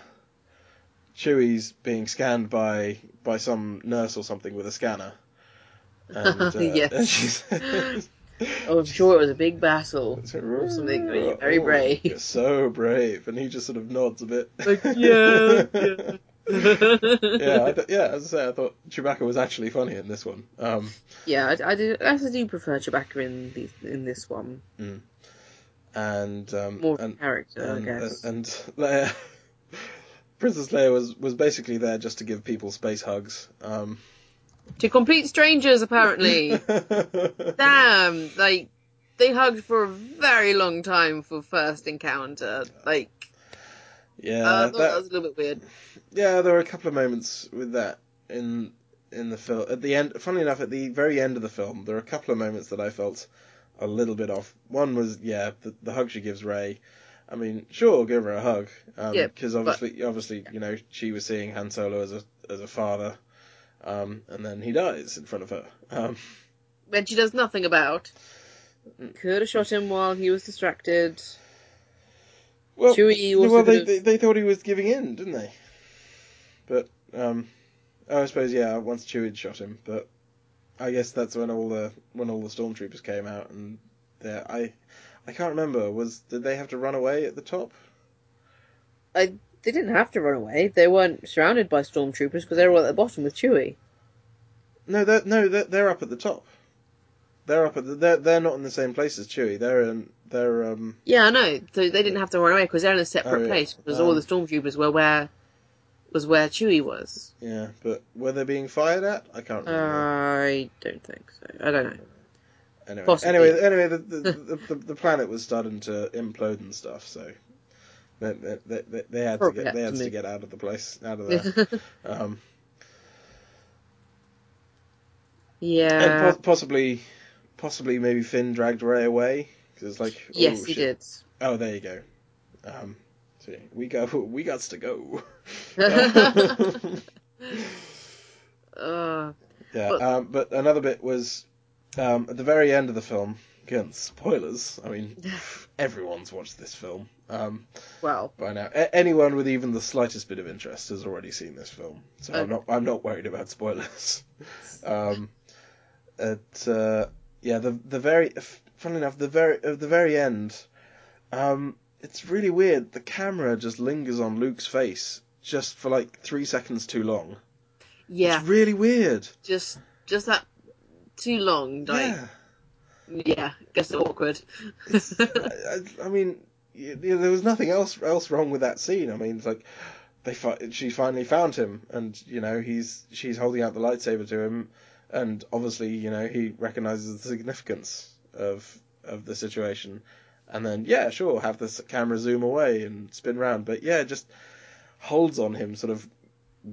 Chewie's being scanned by by some nurse or something with a scanner. And, uh, Yes. and Oh, I'm sure it was a big battle. or something, you're very brave." You're so brave, and he just sort of nods a bit. Like, yeah, yeah. yeah, I th- yeah. As I say, I thought Chewbacca was actually funny in this one. Um, yeah, I, I do. I do prefer Chewbacca in the in this one. and um, More and, character, and, I guess. and Leia, Princess Leia was was basically there just to give people space hugs. Um, to complete strangers, apparently. Damn, like they hugged for a very long time for first encounter. Like, yeah, uh, I thought that- that was a little bit weird. Yeah, there were a couple of moments with that in in the film. At the end, funnily enough, at the very end of the film, there are a couple of moments that I felt a little bit off. One was, yeah, the, the hug she gives Rey. I mean, sure, give her a hug, Yeah, because but- obviously, obviously, you know, she was seeing Han Solo as a as a father, um, and then he dies in front of her. Um, When she does nothing about. Mm. Could have shot him while he was distracted. well, Chewie also well, they, they they thought he was giving in, didn't they? But um, I suppose yeah, once Chewie had shot him, but I guess that's when all the when all the stormtroopers came out, and I I can't remember was did they have to run away at the top? I they didn't have to run away. They weren't surrounded by stormtroopers because they were at the bottom with Chewie. No, they're, no, they're, they're up at the top. They're up at the, they're they're not in the same place as Chewie. They're in they're um Yeah, I know. So they didn't have to run away because they're in a separate Oh, yeah. place because all Um, the stormtroopers were where was where Chewie was. yeah, but were they being fired at? I can't remember. I don't think so. I don't know. Anyway, Possibly. anyway, anyway, the the, the, the the planet was starting to implode and stuff, so they they, they, they had to get they had to to get out of the place, out of there. um, and yeah. po- possibly, possibly maybe Finn dragged Rey away because it's like, yes, oh, he shit. did. Oh, there you go. Um, see, we go, we got to go. Uh, Yeah, But- um, but another bit was um, at the very end of the film. Again, spoilers. I mean, everyone's watched this film um, well, by now. A- anyone with even the slightest bit of interest has already seen this film, so I'm not. I'm not worried about spoilers. um, at uh, yeah, the the very funnily enough, the very at the very end, um, it's really weird. The camera just lingers on Luke's face just for like three seconds too long. yeah, It's really weird. just just that too long. Like, yeah. Yeah, gets awkward. I, I- mean, y- y- there was nothing else else wrong with that scene. I mean, it's like they fi- she finally found him, and you know he's she's holding out the lightsaber to him, and obviously you know he recognizes the significance of of the situation, and then yeah, sure, have the camera zoom away and spin round, but yeah, just holds on him, sort of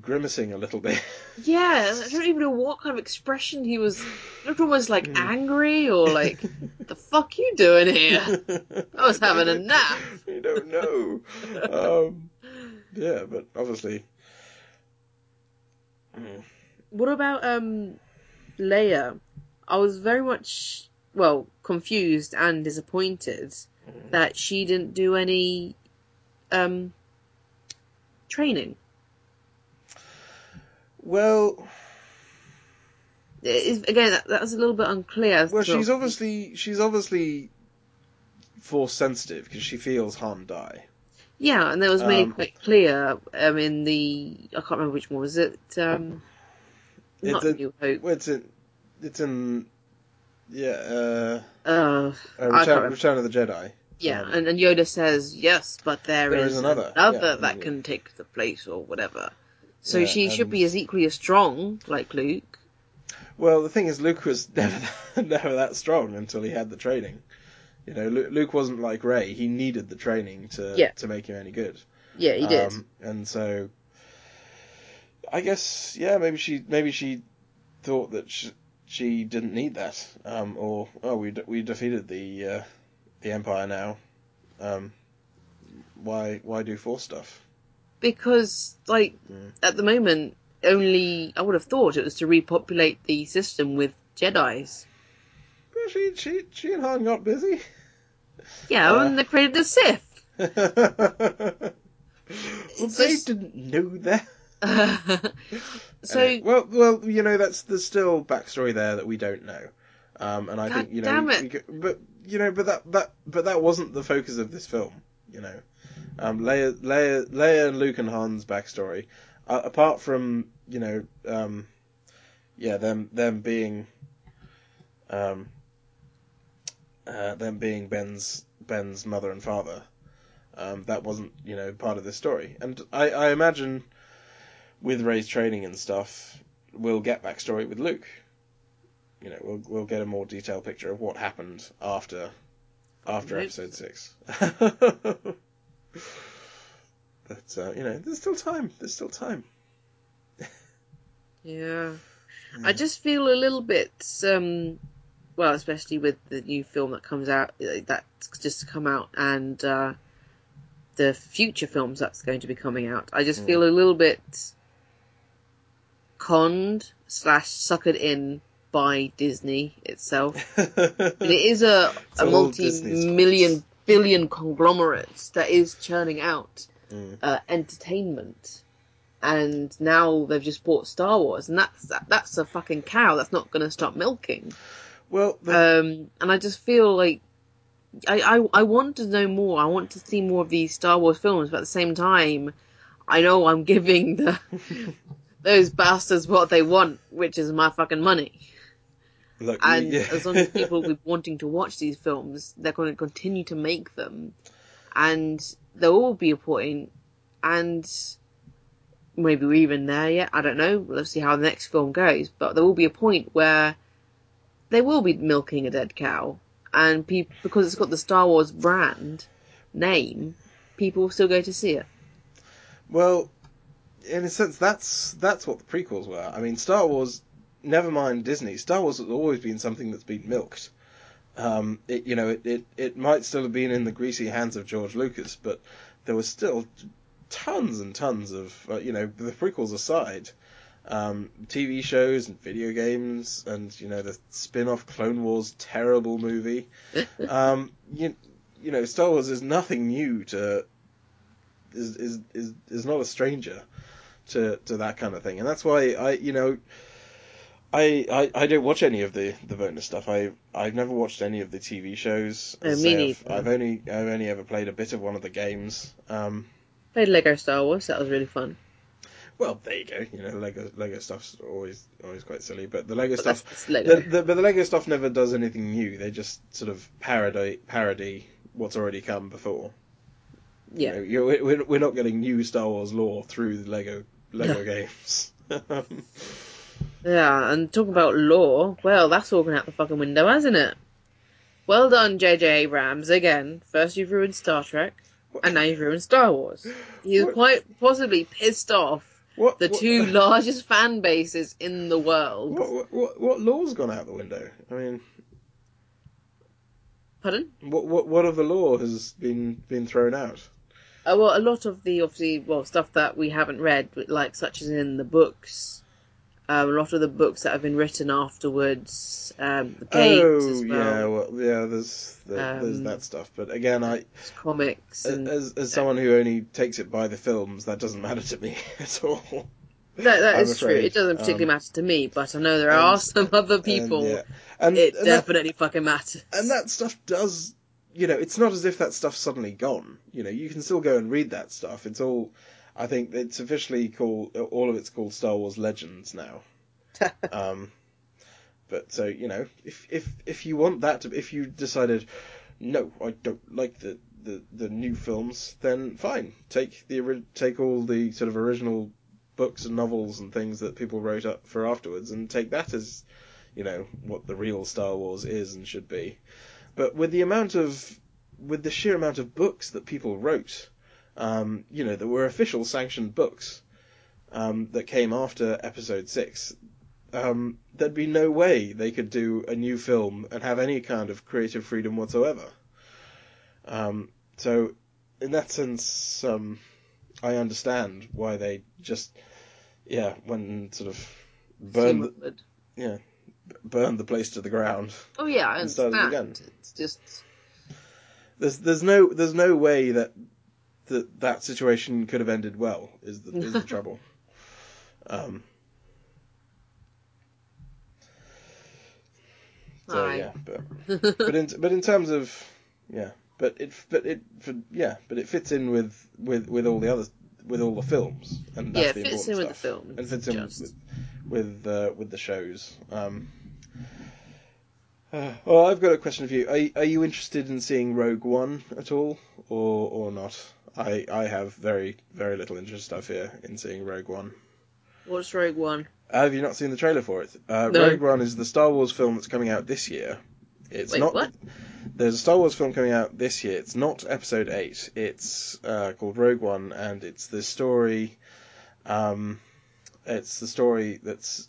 grimacing a little bit. Yeah, I don't even know what kind of expression he was. It looked almost like angry or like, the fuck you doing here? I was having a nap. You don't know. um, yeah, but obviously. Mm. What about um, Leia? I was very much well confused and disappointed that she didn't do any um training. Well, is, again, that, that was a little bit unclear. well, she's obviously she's obviously force sensitive because she feels Han die. Yeah, and that was made Um, quite clear um, in the I can't remember which one was it. Um, not New Hope. Well, it's in it's in yeah uh, Uh, uh, Return. Return of the Jedi. yeah, Um, and, and Yoda says yes, but There there is is, another, another, yeah, that yeah. can take the place or whatever. So Yeah, she should be as equally as strong like Luke. Well, the thing is, Luke was never never that strong until he had the training. You know, Luke, Luke wasn't like Rey. He needed the training to Yeah. to make him any good. Yeah, he did. Um, and so, I guess, yeah, maybe she maybe she thought that she, she didn't need that, um, or oh, we de- we defeated the uh, the Empire now. Um, why why do force stuff? Because like Mm. at the moment, only I would have thought it was to repopulate the system with Jedi's. Well, she she she and Han got busy. Yeah, Uh, and they created the Sith. well, It's they just- didn't know that. so Anyway, well, well, you know, that's there's still backstory there that we don't know, um, and I God think you know, damn we- it. we but you know, but that that but that wasn't the focus of this film, you know. Um, Leia, Leia, Leia, and Luke and Han's backstory, uh, apart from you know, um, yeah, them them being, um, uh, them being Ben's Ben's mother and father, um, that wasn't you know part of this story, and I, I imagine with Rey's training and stuff, we'll get backstory with Luke. You know, we'll we'll get a more detailed picture of what happened after after episode six. but uh, you know, there's still time. There's still time. Yeah. I just feel a little bit, um, well, especially with the new film that comes out, that's just come out, and uh, the future films that's going to be coming out. I just Mm. feel a little bit conned slash suckered in by Disney itself. it is a, a multi-million fault. conglomerate that is churning out Mm. uh, entertainment. And now they've just bought Star Wars, and that's that, that's a fucking cow that's not going to stop milking. Well, the, Um, and I just feel like I, I I want to know more. I want to see more of these Star Wars films, but at the same time, I know I'm giving the those bastards what they want, which is my fucking money. Look, And yeah. as long as people be wanting to watch these films, they're going to continue to make them, and there will be a point, and maybe we're even there yet. I don't know. Let's see how the next film goes. But there will be a point where they will be milking a dead cow, and pe- because it's got the Star Wars brand name, people will still go to see it. Well, in a sense, that's that's what the prequels were. I mean, Star Wars, never mind Disney. Star Wars has always been something that's been milked. Um, it, you know, it, it, it might still have been in the greasy hands of George Lucas, but there was still tons and tons of, uh, you know, the prequels aside, um, TV shows and video games, and you know the spin-off Clone Wars terrible movie. um, you, you know, Star Wars is nothing new to, is is is is not a stranger to to that kind of thing, and that's why I, you know. I, I, I don't watch any of the, the bonus stuff. I I've never watched any of the TV shows. I me say, I've, neither. I've only I've only ever played a bit of one of the games. Um, Played Lego Star Wars, that was really fun. well, there you go. You know, Lego Lego stuff's always always quite silly, but the Lego But stuff Lego. the, the, but the Lego stuff never does anything new. They just sort of parody parody what's already come before. yeah. You know, we're, we're not getting new Star Wars lore through the Lego Lego games. Yeah, and talk about lore. Well, that's all gone out the fucking window, hasn't it? Well done, J.J. Abrams. Again, first you've ruined Star Trek, and now you've ruined Star Wars. You're What- quite possibly pissed off what the what- two largest fan bases in the world. What, what what what lore's gone out the window? I mean, Pardon? what what what of the lore has been been thrown out? Uh, well, a lot of the obviously well stuff that we haven't read, like such as in the books, um, a lot of the books that have been written afterwards, um, the games oh as well, yeah, well yeah, there's the, there's Um, that stuff. But again, I comics, and as as someone who only takes it by the films, that doesn't matter to me at all. that I'm is true. It doesn't particularly um, matter to me, but I know there and- are some other And, people. yeah. and, it and that, definitely fucking matters. and that stuff does you know it's not as if that stuff's suddenly gone you know you can still go and read that stuff it's all i think it's officially called all of it's called star wars legends now um but so you know if if if you want that to if you decided no i don't like the the, the new films then fine take the take all the sort of original books and novels and things that people wrote up for afterwards and take that as you know what the real Star Wars is and should be. But with the amount of with the sheer amount of books that people wrote, um, you know, that were official sanctioned books um, that came after Episode Six, um, there'd be no way they could do a new film and have any kind of creative freedom whatsoever. Um, so, in that sense, um, I understand why they just, yeah, went and sort of burned the, yeah, burned the place to the ground. Oh yeah, I and started understand. again. It's just There's there's no there's no way that that that situation could have ended well. Is the is the trouble. Um. So Aye. yeah, but but in but in terms of yeah, but it but it for, yeah, but it fits in with with with all the others with all the films and that's yeah, the fits important in with the stuff. film. and fits in just- with with uh, with the shows. Um, uh, well, I've got a question for you. Are are you interested in seeing Rogue One at all, or or not? I I have very very little interest. I fear in seeing Rogue One. What's Rogue One? Have you not seen the trailer for it? Uh, No. Rogue One is the Star Wars film that's coming out this year. It's Wait, not. what? There's a Star Wars film coming out this year. It's not Episode Eight. It's uh, called Rogue One, and it's the story. Um, it's the story that's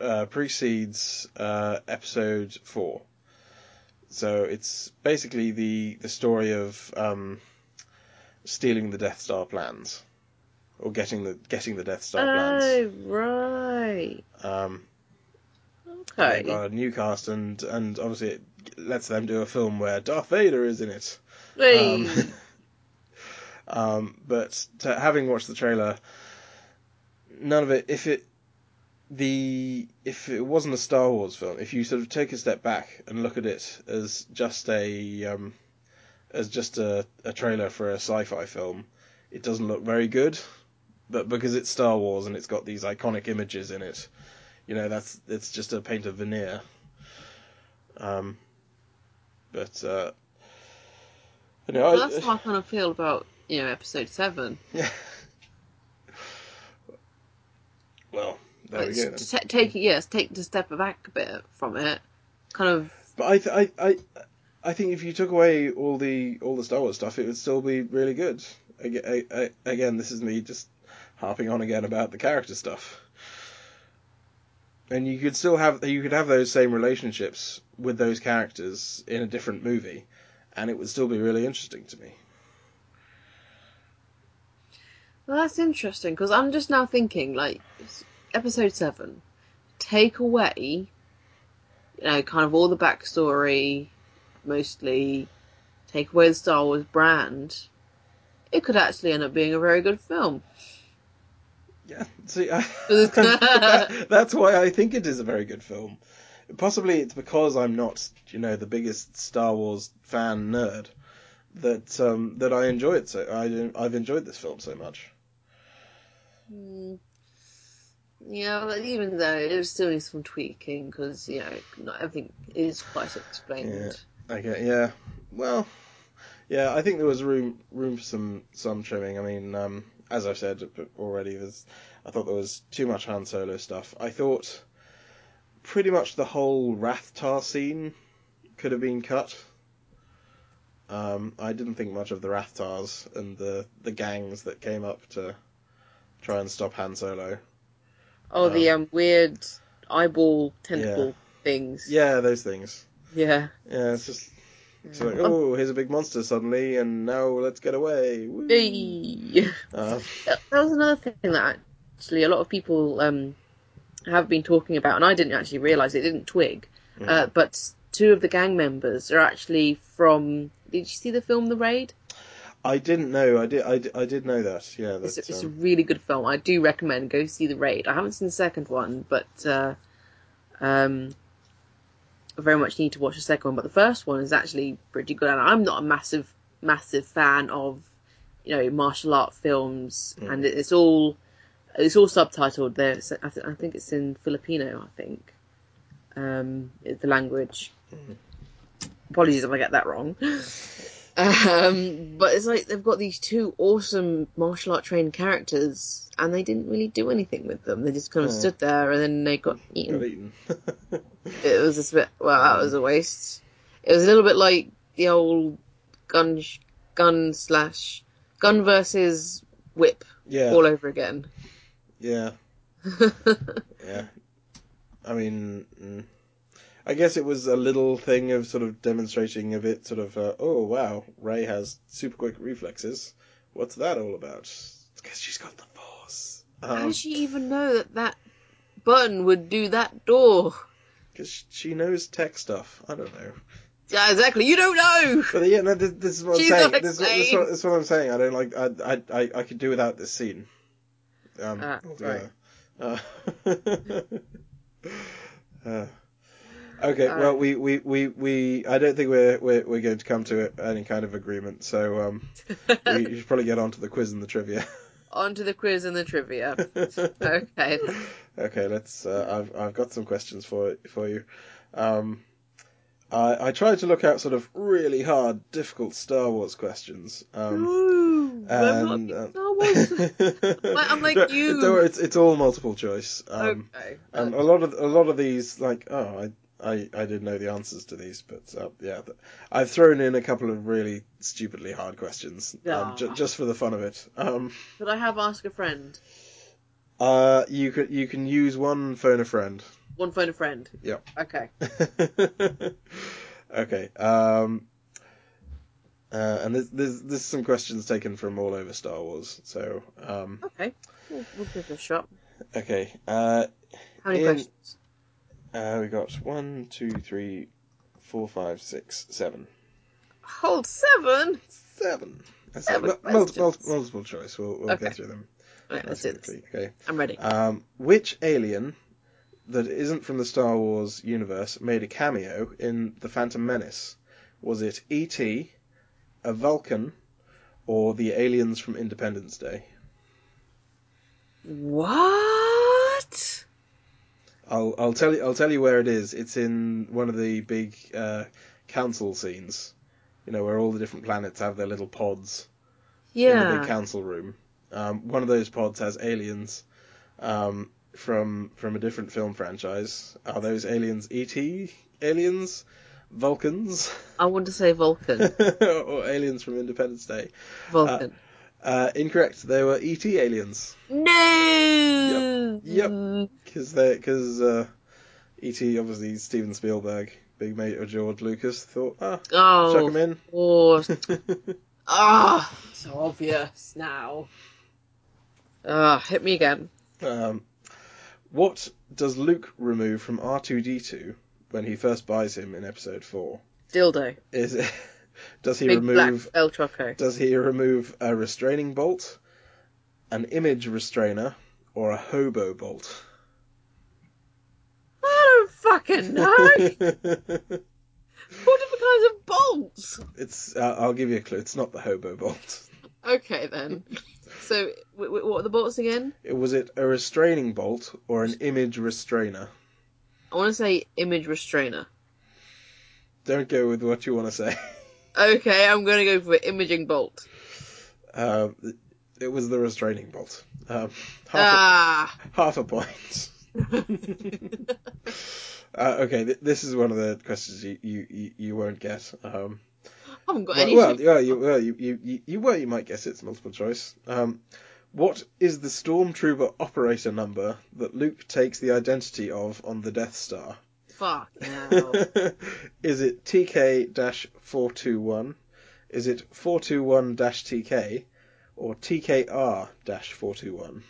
uh, precedes uh, Episode Four. So it's basically the the story of um, stealing the Death Star plans, or getting the getting the Death Star plans. Oh right. Um, Okay. Got a new cast, and and obviously it lets them do a film where Darth Vader is in it. Hey. Um, um, but to, having watched the trailer, none of it. If it the if it wasn't a Star Wars film, if you sort of take a step back and look at it as just a um, as just a, a trailer for a sci-fi film, it doesn't look very good. But because it's Star Wars and it's got these iconic images in it, you know that's it's just a paint of veneer. Um, but uh, you know, well, I- that's how I kind of feel about you know episode seven. yeah. Well, there we go. To take yes, take the step back a bit from it. kind of But I, th- I, I, I think if you took away all the all the Star Wars stuff, it would still be really good. I- I- Again, this is me just harping on again about the character stuff. And you could still have you could have those same relationships with those characters in a different movie, and it would still be really interesting to me. Well, that's interesting because I'm just now thinking, like, episode seven, take away, you know, kind of all the backstory, mostly, take away the Star Wars brand. It could actually end up being a very good film. Yeah, see, I, that- that's why I think it is a very good film. Possibly it's because I'm not, you know, the biggest Star Wars fan nerd that um, that I enjoy it so I I've enjoyed this film so much. Hmm. Yeah, but even though it still needs some tweaking because you know not everything is quite explained. Okay, yeah. Well, yeah, I think there was room room for some some trimming. I mean, um, as I've said already, there's I thought there was too much Han Solo stuff. I thought pretty much the whole Rathtar scene could have been cut. Um, I didn't think much of the Rathtars and the the gangs that came up to try and stop Han Solo. Oh, the um weird eyeball tentacle things. Yeah, those things. Yeah. Yeah, it's just it's like, oh, here's a big monster suddenly, and now let's get away. Hey. Uh, That that was another thing that actually a lot of people um, have been talking about, and I didn't actually realise it, didn't twig. Mm. Uh, but two of the gang members are actually from. Did you see the film The Raid? I didn't know. I did. I, I did know that. Yeah, It's, that, it's a um, really good film. I do recommend go see The Raid. I haven't seen the second one, but uh, um, very much need to watch the second one. But the first one is actually pretty good, and I'm not a massive, massive fan of you know martial art films, Mm. and it's all it's all subtitled there. I, th- I think it's in Filipino. I think um, the language. Mhm. Apologies if I get that wrong. Um, but it's like they've got these two awesome martial art trained characters, and they didn't really do anything with them. They just kind of Yeah. stood there, and then they got got eaten. eaten. It was just a bit. Well, that was a waste. It was a little bit like the old gun, sh- gun slash gun versus whip yeah, all over again. yeah, yeah. I mean, mm, I guess it was a little thing of sort of demonstrating a bit, sort of, uh, oh wow, Rey has super quick reflexes. What's that all about? Because she's got the Force. How Um, does she even know that that button would do that door? Because she knows tech stuff. I don't know. Yeah, exactly. You don't know. But yeah, no, this, this is what She's I'm saying. not This, is what- this, this is what I'm saying. I don't like. I, I, I, I could do without this scene. Um, Ah, altogether. Uh, uh, okay, All well, right. we, we, we, we. I don't think we're, we're we're going to come to any kind of agreement. So um, we should probably get on to the quiz and the trivia. On to the quiz and the trivia. Okay. Okay, let's. Uh, I've I've got some questions for for you. Um, I I tried to look out sort of really hard, difficult Star Wars questions. Um, Ooh, and, not uh, Star Wars. I'm like you. it's it's all multiple choice. Um, okay. and a lot of a lot of these, like, oh, I. I, I didn't know the answers to these, but uh, yeah, th- I've thrown in a couple of really stupidly hard questions, um, ju- Ah. just for the fun of it. Um, Could I have ask a friend? uh, you can you can use one phone a friend. One phone a friend. Yep. Okay. okay. Um, uh, and there's, there's there's some questions taken from all over Star Wars. So um, Okay. We'll, we'll give it a shot. okay. Uh, How many In- questions? Uh, we got one, two, three, four, five, six, seven. Hold seven. Seven. That's Seven it. Mul- mul- mul- multiple choice. We'll, we'll Okay. get through them. Right, let's do this. Okay. I'm ready. Um, which alien that isn't from the Star Wars universe made a cameo in The Phantom Menace? Was it E.T., a Vulcan, or the aliens from Independence Day? What? I'll I'll tell you I'll tell you where it is. It's in one of the big uh, council scenes. You know where all the different planets have their little pods in the big council room. Um, one of those pods has aliens um, from from a different film franchise. Are those aliens ET aliens, Vulcans, I want to say Vulcan. or aliens from Independence Day? Vulcan. Uh, incorrect. They were ET aliens no. Yep. because they because uh, ET obviously Steven Spielberg, big mate of George Lucas, thought ah Oh. chuck 'em in. Oh. course. Ah, so obvious now. Ah, hit me again. Um, what does Luke remove from R2D2 when he first buys him in Episode Four? Dildo. Is it, does he Big remove El Choco. does he remove a restraining bolt, an image restrainer, or a hobo bolt? I don't fucking know. Four different kinds of bolts. it's uh, I'll give you a clue. It's not the hobo bolt. Okay then. So, w- w- what are the bolts again? It was it a restraining bolt or an image restrainer? I want to say image restrainer. Don't go with what you want to say. Okay, I'm going to go for imaging bolt. Uh, it was the restraining bolt. Um, half, Ah. a, half a point. Uh, okay, th- this is one of the questions you you, you, you won't get. Um, I haven't got well, any. well, yeah, you, well, you, you, you, you, well, you might guess it's multiple choice. Um, what is the stormtrooper operator number that Luke takes the identity of on the Death Star? Fuck now. is it TK-421? Is it 421-TK? Or TKR-421?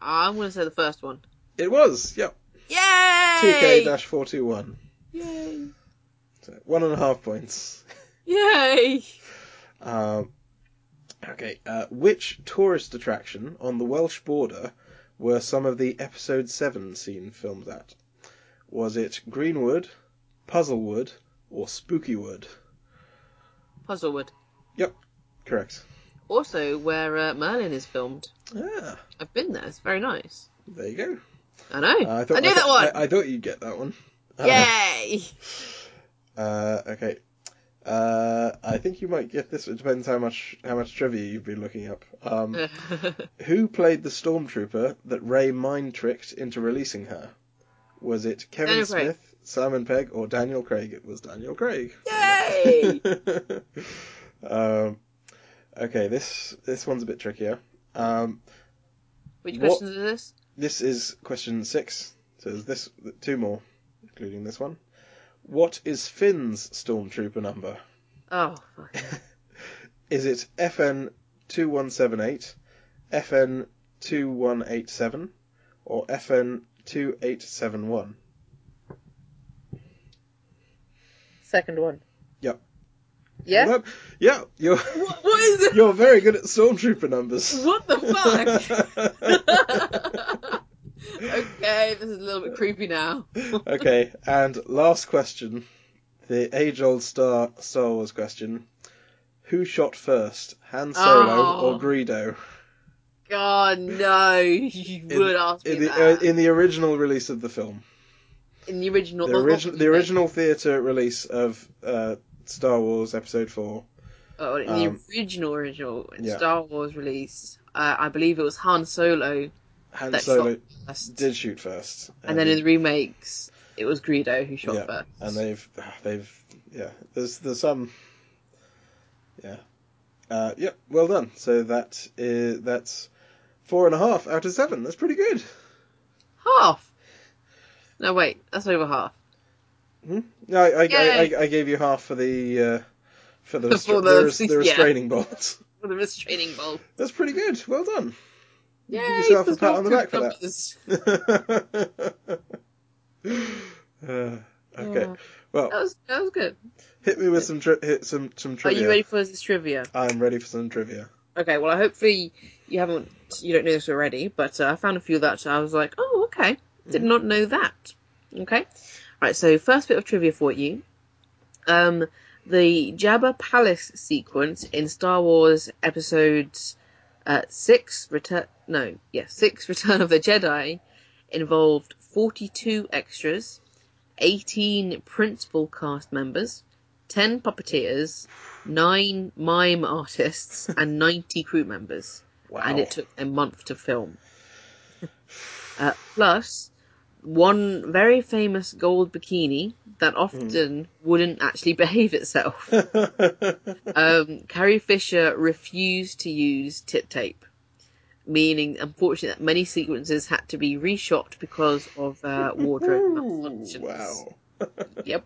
I'm going to say the first one. It was, yep. Yay! TK-421. Yay! So one and a half points. Yay! Um, okay, uh, which tourist attraction on the Welsh border were some of the episode 7 scene filmed at? Was it Greenwood, Puzzlewood, or Spookywood? Puzzlewood. Yep, correct. Also, where uh, Merlin is filmed. Ah, I've been there. It's very nice. there you go. I know. Uh, I, thought, I knew I that one. I, I thought you'd get that one. Yay! Uh, okay. Uh, I think you might get this. It depends how much how much trivia you've been looking up. Um, who played the stormtrooper that Rey mind tricked into releasing her? Was it Kevin Daniel Craig. Smith, Simon Pegg, or Daniel Craig? It was Daniel Craig. Yay! um, okay, this this one's a bit trickier. Um, Which What- questions is this? this is question six. So there's this two more, including this one. What is Finn's stormtrooper number? Oh, fuck. Is it FN two one seven eight, FN two one eight seven, or FN two eight seven one? Second one. Yep. Yeah? Well, yeah, you're What, what is it? you're very good at stormtrooper numbers. What the fuck? okay, this is a little bit creepy now. okay, and last question, the age-old Star Star Wars question: Who shot first, Han Solo Oh. or Greedo? God, no. You In- would ask me In the that. uh, in the original release of the film, in the original. the oh, original oh, the original theater release of uh, Star Wars Episode Four. Oh, in the um, original, original yeah. Star Wars release, uh, I believe it was Han Solo Han that Solo did shoot first, and then in the remakes, it was Greedo who shot Yeah, first. and they've they've yeah there's there's some yeah uh yep well done so that is that's four and a half out of seven that's pretty good Half! No, wait, that's over half. no I I, I, I, I gave you half for the uh for the, For restra- the- the, res- the yeah. restraining bolt For the restraining bolt. that's pretty good well done Yay! Give yourself a pat on the back for that uh, okay Yeah. well That was, that was good. hit me with some tri- hit some some trivia. Are you ready for this trivia? I'm ready for some trivia Okay, well, hopefully you haven't, you don't know this already, but uh, I found a few that I was like, oh, okay, did not know that. Okay, right. So first bit of trivia for you, um, the Jabba Palace sequence in Star Wars episodes uh, six, Return, no, yeah, six, Return of the Jedi, involved forty-two extras, eighteen principal cast members, ten puppeteers, nine mime artists, and 90 crew members. wow And it took a month to film. Uh, plus, one very famous gold bikini that often wouldn't actually behave itself. um, Carrie Fisher refused to use tit tape, meaning, unfortunately, that many sequences had to be reshot because of uh, wardrobe malfunctions. wow. Yep.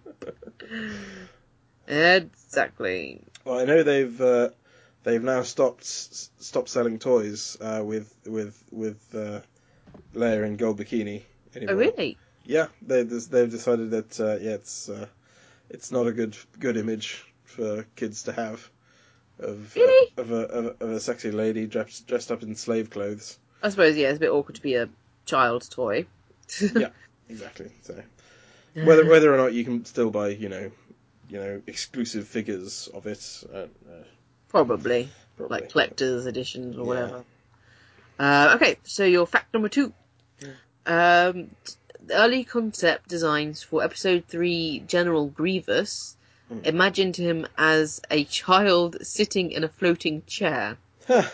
Exactly. Well, I know they've uh, they've now stopped stopped selling toys uh, with with with uh, Leia in gold bikini anymore. Oh, really? Yeah, they they've decided that uh, yeah, it's uh, it's not a good good image for kids to have of uh, of, a, of a of a sexy lady dressed dressed up in slave clothes. I suppose, yeah, it's a bit awkward to be a child's toy. Yeah. Exactly. So whether whether or not you can still buy you know you know exclusive figures of it, uh, uh, Probably. probably. Like collector's editions or Yeah. whatever. Uh, okay, so your fact number two. Um, the early concept designs for episode 3 General Grievous Mm. imagined him as a child sitting in a floating chair. Huh.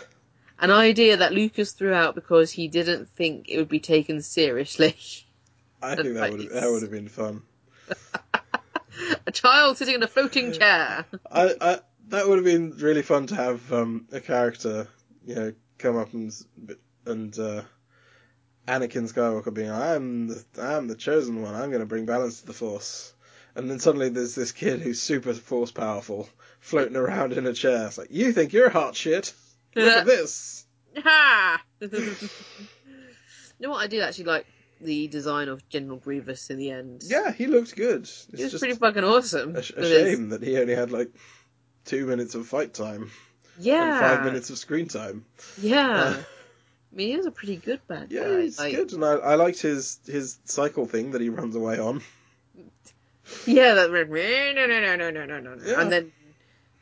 An idea that Lucas threw out because he didn't think it would be taken seriously. I think that would that would have been fun. a child sitting in a floating chair. I, I that would have been really fun to have um, a character, you know, come up and and uh, Anakin Skywalker being, I'm the I'm the chosen one. I'm going to bring balance to the Force, and then suddenly there's this kid who's super Force powerful floating around in a chair. It's like, you think you're hot shit? Look at this. Ha! you know what? I do actually like the design of General Grievous in the end. Yeah, he looked good. It's He was just pretty fucking awesome. a, sh- a shame that he only had like two minutes of fight time Yeah. five minutes of screen time. Yeah. Uh, I mean, he was a pretty good bad Yeah, guy. it's like, good, and I, I liked his his cycle thing that he runs away on. Yeah, that went, no, no, no, no, no, no, no. Yeah. And then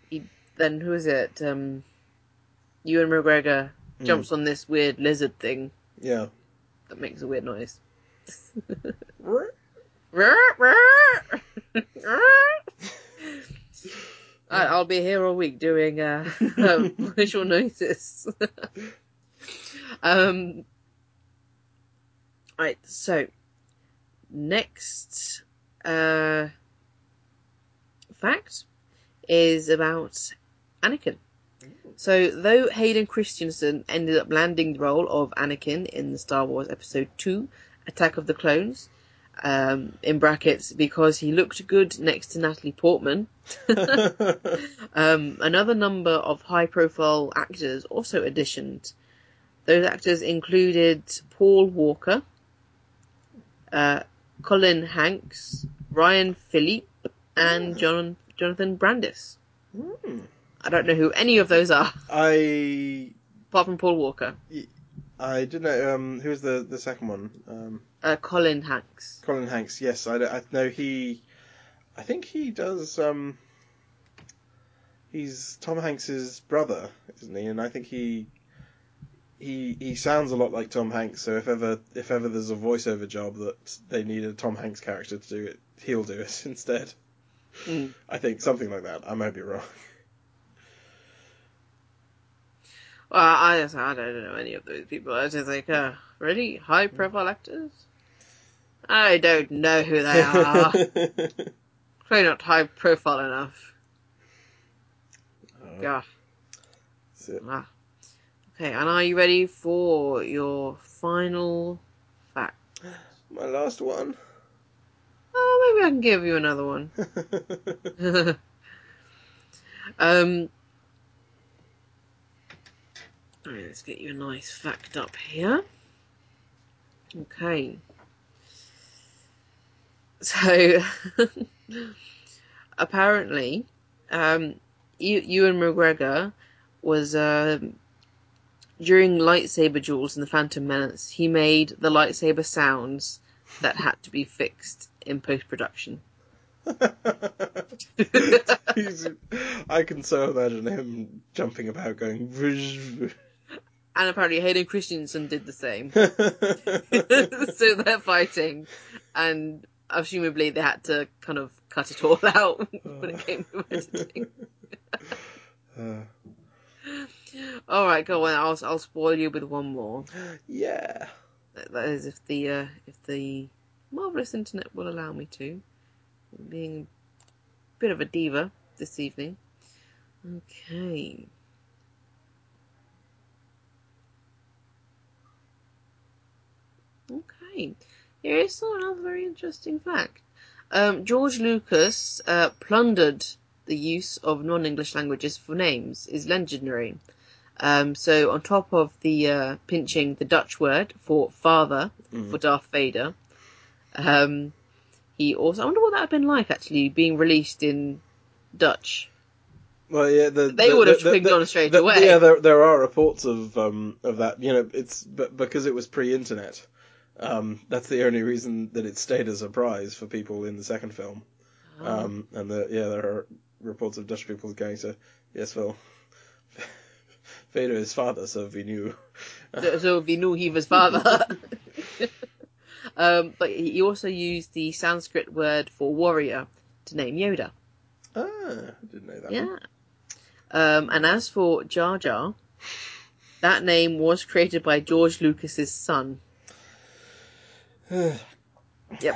he, then who is it? Um, Ewan McGregor Hmm. jumps on this weird lizard thing Yeah. that makes a weird noise. I- I'll be here all week doing uh, visual noises. Um, right, so next uh, fact is about Anakin. So, though Hayden Christensen ended up landing the role of Anakin in the Star Wars Episode 2 Attack of the Clones, um, in brackets, because he looked good next to Natalie Portman, um, another number of high profile actors also auditioned. Those actors included Paul Walker, uh, Colin Hanks, Ryan Phillippe, and John, Jonathan Brandis. Hmm. I don't know who any of those are, I apart from Paul Walker. I didn't know um who was the the second one um Uh, Colin Hanks. Colin Hanks yes I, I know he I think he does um he's Tom Hanks's brother isn't he and I think he he he sounds a lot like Tom Hanks so if ever if ever there's a voiceover job that they need a Tom Hanks character to do it he'll do it instead Mm. I think something like that I might be wrong Well, I, I don't know any of those people. I just like, uh, really? High profile actors? I don't know who they are. Probably not high profile enough. It. Ah. Okay, and are you ready for your final fact? My last one. Oh, maybe I can give you another one. um, alright, let's get you a nice fact up here. Okay. So, apparently, um, you, Ewan McGregor was um, during lightsaber duels in the Phantom Menace. He made the lightsaber sounds that had to be fixed in post production. I can so imagine him jumping about going. "Vrsh, And apparently Hayden Christensen did the same. so they're fighting, and presumably they had to kind of cut it all out when it came to editing. Uh, All right, go on. I'll I'll spoil you with one more. yeah. That that is if the uh, if the marvelous internet will allow me to. Being a bit of a diva this evening. Okay. Okay. Here is another very interesting fact. Um, George Lucas uh, plundered the use of non-English languages for names is legendary. Um, so on top of the uh, pinching the Dutch word for father Mm. for Darth Vader, um, he also I wonder what that would have been like actually being released in Dutch. Well, yeah, the, They the- would have the- twigged on straight away. Yeah, there there are reports of um of that. You know, it's but because it was pre-internet. Um, that's the only reason that it stayed a surprise for people in the second film. Oh. Um, and the, yeah, there are reports of Dutch people going to, yes, well, Vader is father, so we knew. so, so we knew he was father. um, but he also used the Sanskrit word for warrior to name Yoda. Ah, I didn't know that. Yeah. Um, and as for Jar Jar, that name was created by George Lucas's son. Yep.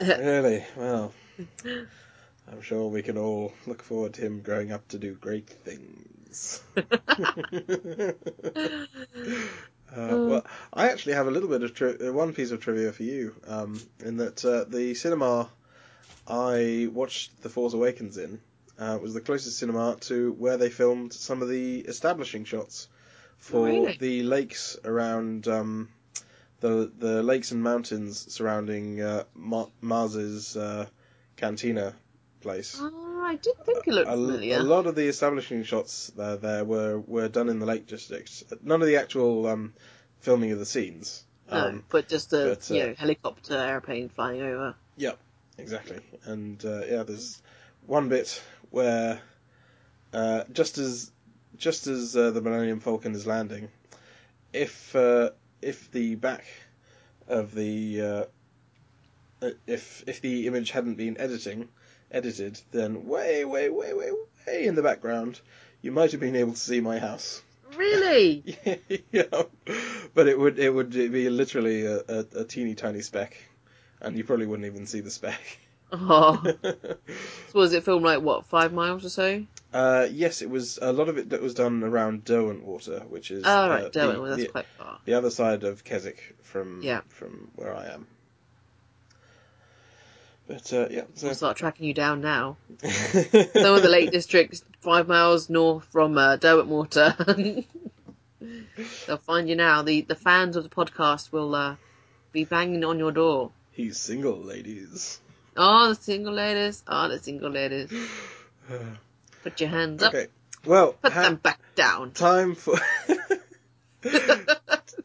really? Well, I'm sure we can all look forward to him growing up to do great things. Uh, well, I actually have a little bit of tri- uh, one piece of trivia for you, um, in that uh, the cinema I watched The Force Awakens in uh, was the closest cinema to where they filmed some of the establishing shots for really? the lakes around um, the the lakes and mountains surrounding uh, Ma- Maz's uh, cantina place. Oh, I did think it looked A, familiar. a lot of the establishing shots there, there were, were done in the Lake District. None of the actual um, filming of the scenes. no, Um, but just a but, uh, you know, helicopter airplane flying over. Yep, exactly. And uh, yeah, there's one bit where uh, just as just as uh, the Millennium Falcon is landing, if uh, if the back of the if if the image hadn't been editing edited, then way way way way way in the background, you might have been able to see my house. Really? yeah, but it would it would be literally a, a, a teeny tiny speck, and you probably wouldn't even see the speck. Oh, so was it filmed like what five miles or so? uh, yes, it was a lot of it that was done around Derwentwater, which is Oh right, uh, Derwent. the, that's the, quite far. the other side of Keswick from Yeah. from where I am. But uh, yeah, so We'll start tracking you down now. Some of the Lake Districts, five miles north from uh, Derwentwater. They'll find you now. The the fans of the podcast will uh, be banging on your door. He's single, ladies. Oh, the single ladies. Oh, the single ladies. Put your hands up. okay, well, Put ha- them back down. time for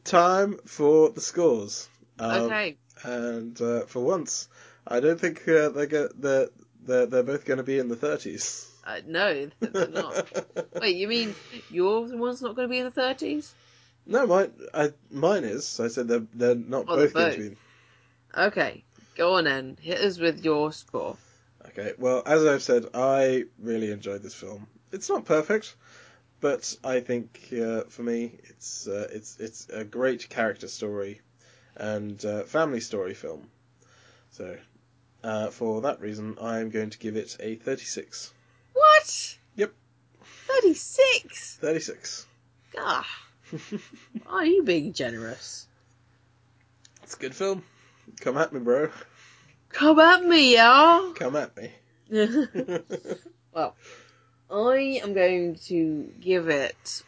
time for the scores. Um, okay. and uh, for once, I don't think uh, they're, go- they're they're they're both going to be in the thirties. Uh, no, they're not. Wait, you mean your one's not going to be in the thirties? no, mine I mine is. I said they're they're not Oh, they're both going to be. Okay, go on then. Hit us with your score. Okay, well, as I've said, I really enjoyed this film. It's not perfect, but I think uh, for me, it's uh, it's it's a great character story and uh, family story film. So, uh, for that reason, I'm going to give it a 36. What? Yep. Thirty-six. 36. God, are you being generous? It's a good film. Come at me, bro. Come at me, y'all. Come at me. well, I am going to give it.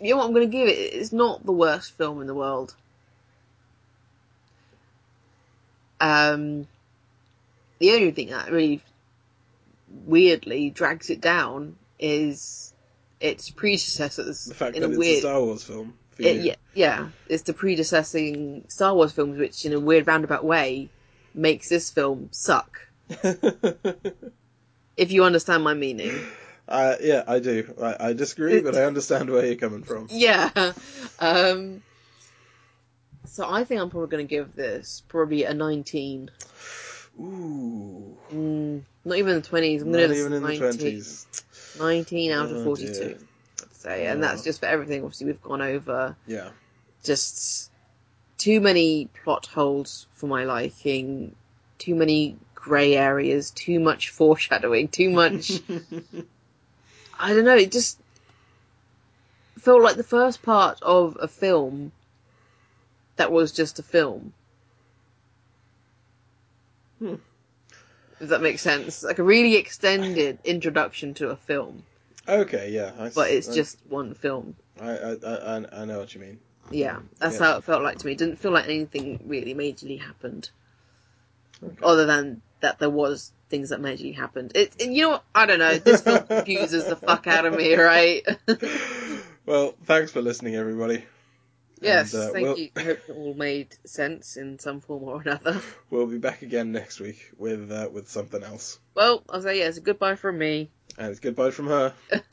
You know what I'm going to give it? It's not the worst film in the world. Um, the only thing that really weirdly drags it down is its predecessors the fact in that a it's weird a Star Wars film. For it, you. yeah, yeah, it's the predecessing Star Wars films, which in a weird roundabout way makes this film suck. If you understand my meaning. uh, yeah, I do. I, I disagree, but I understand where you're coming from. Yeah. Um. So I think I'm probably going to give this probably a 19. Ooh. Mm, not even the 20s. I'm Not going to even in the 19, 20s. 19 out of Oh, 42. dear. I'd say, and that's just for everything. Obviously, we've gone over Yeah. just too many plot holes for my liking, too many grey areas, too much foreshadowing, too much. I don't know. It just felt like the first part of a film that was just a film. Hmm. If that makes sense, like a really extended introduction to a film, okay, yeah. I, but it's I- just one film. I, I, I, I- know what you mean. Yeah, that's Yeah. how it felt like to me. It didn't feel like anything really majorly happened, Okay. other than that there was things that majorly happened. It, and you know, what? I don't know. This film confuses the fuck out of me, right? well, thanks for listening, everybody. Yes, And, uh, thank we'll- you. I hope it all made sense in some form or another. We'll be back again next week with uh, with something else. Well, I'll say yes. Goodbye from me. And it's goodbye from her.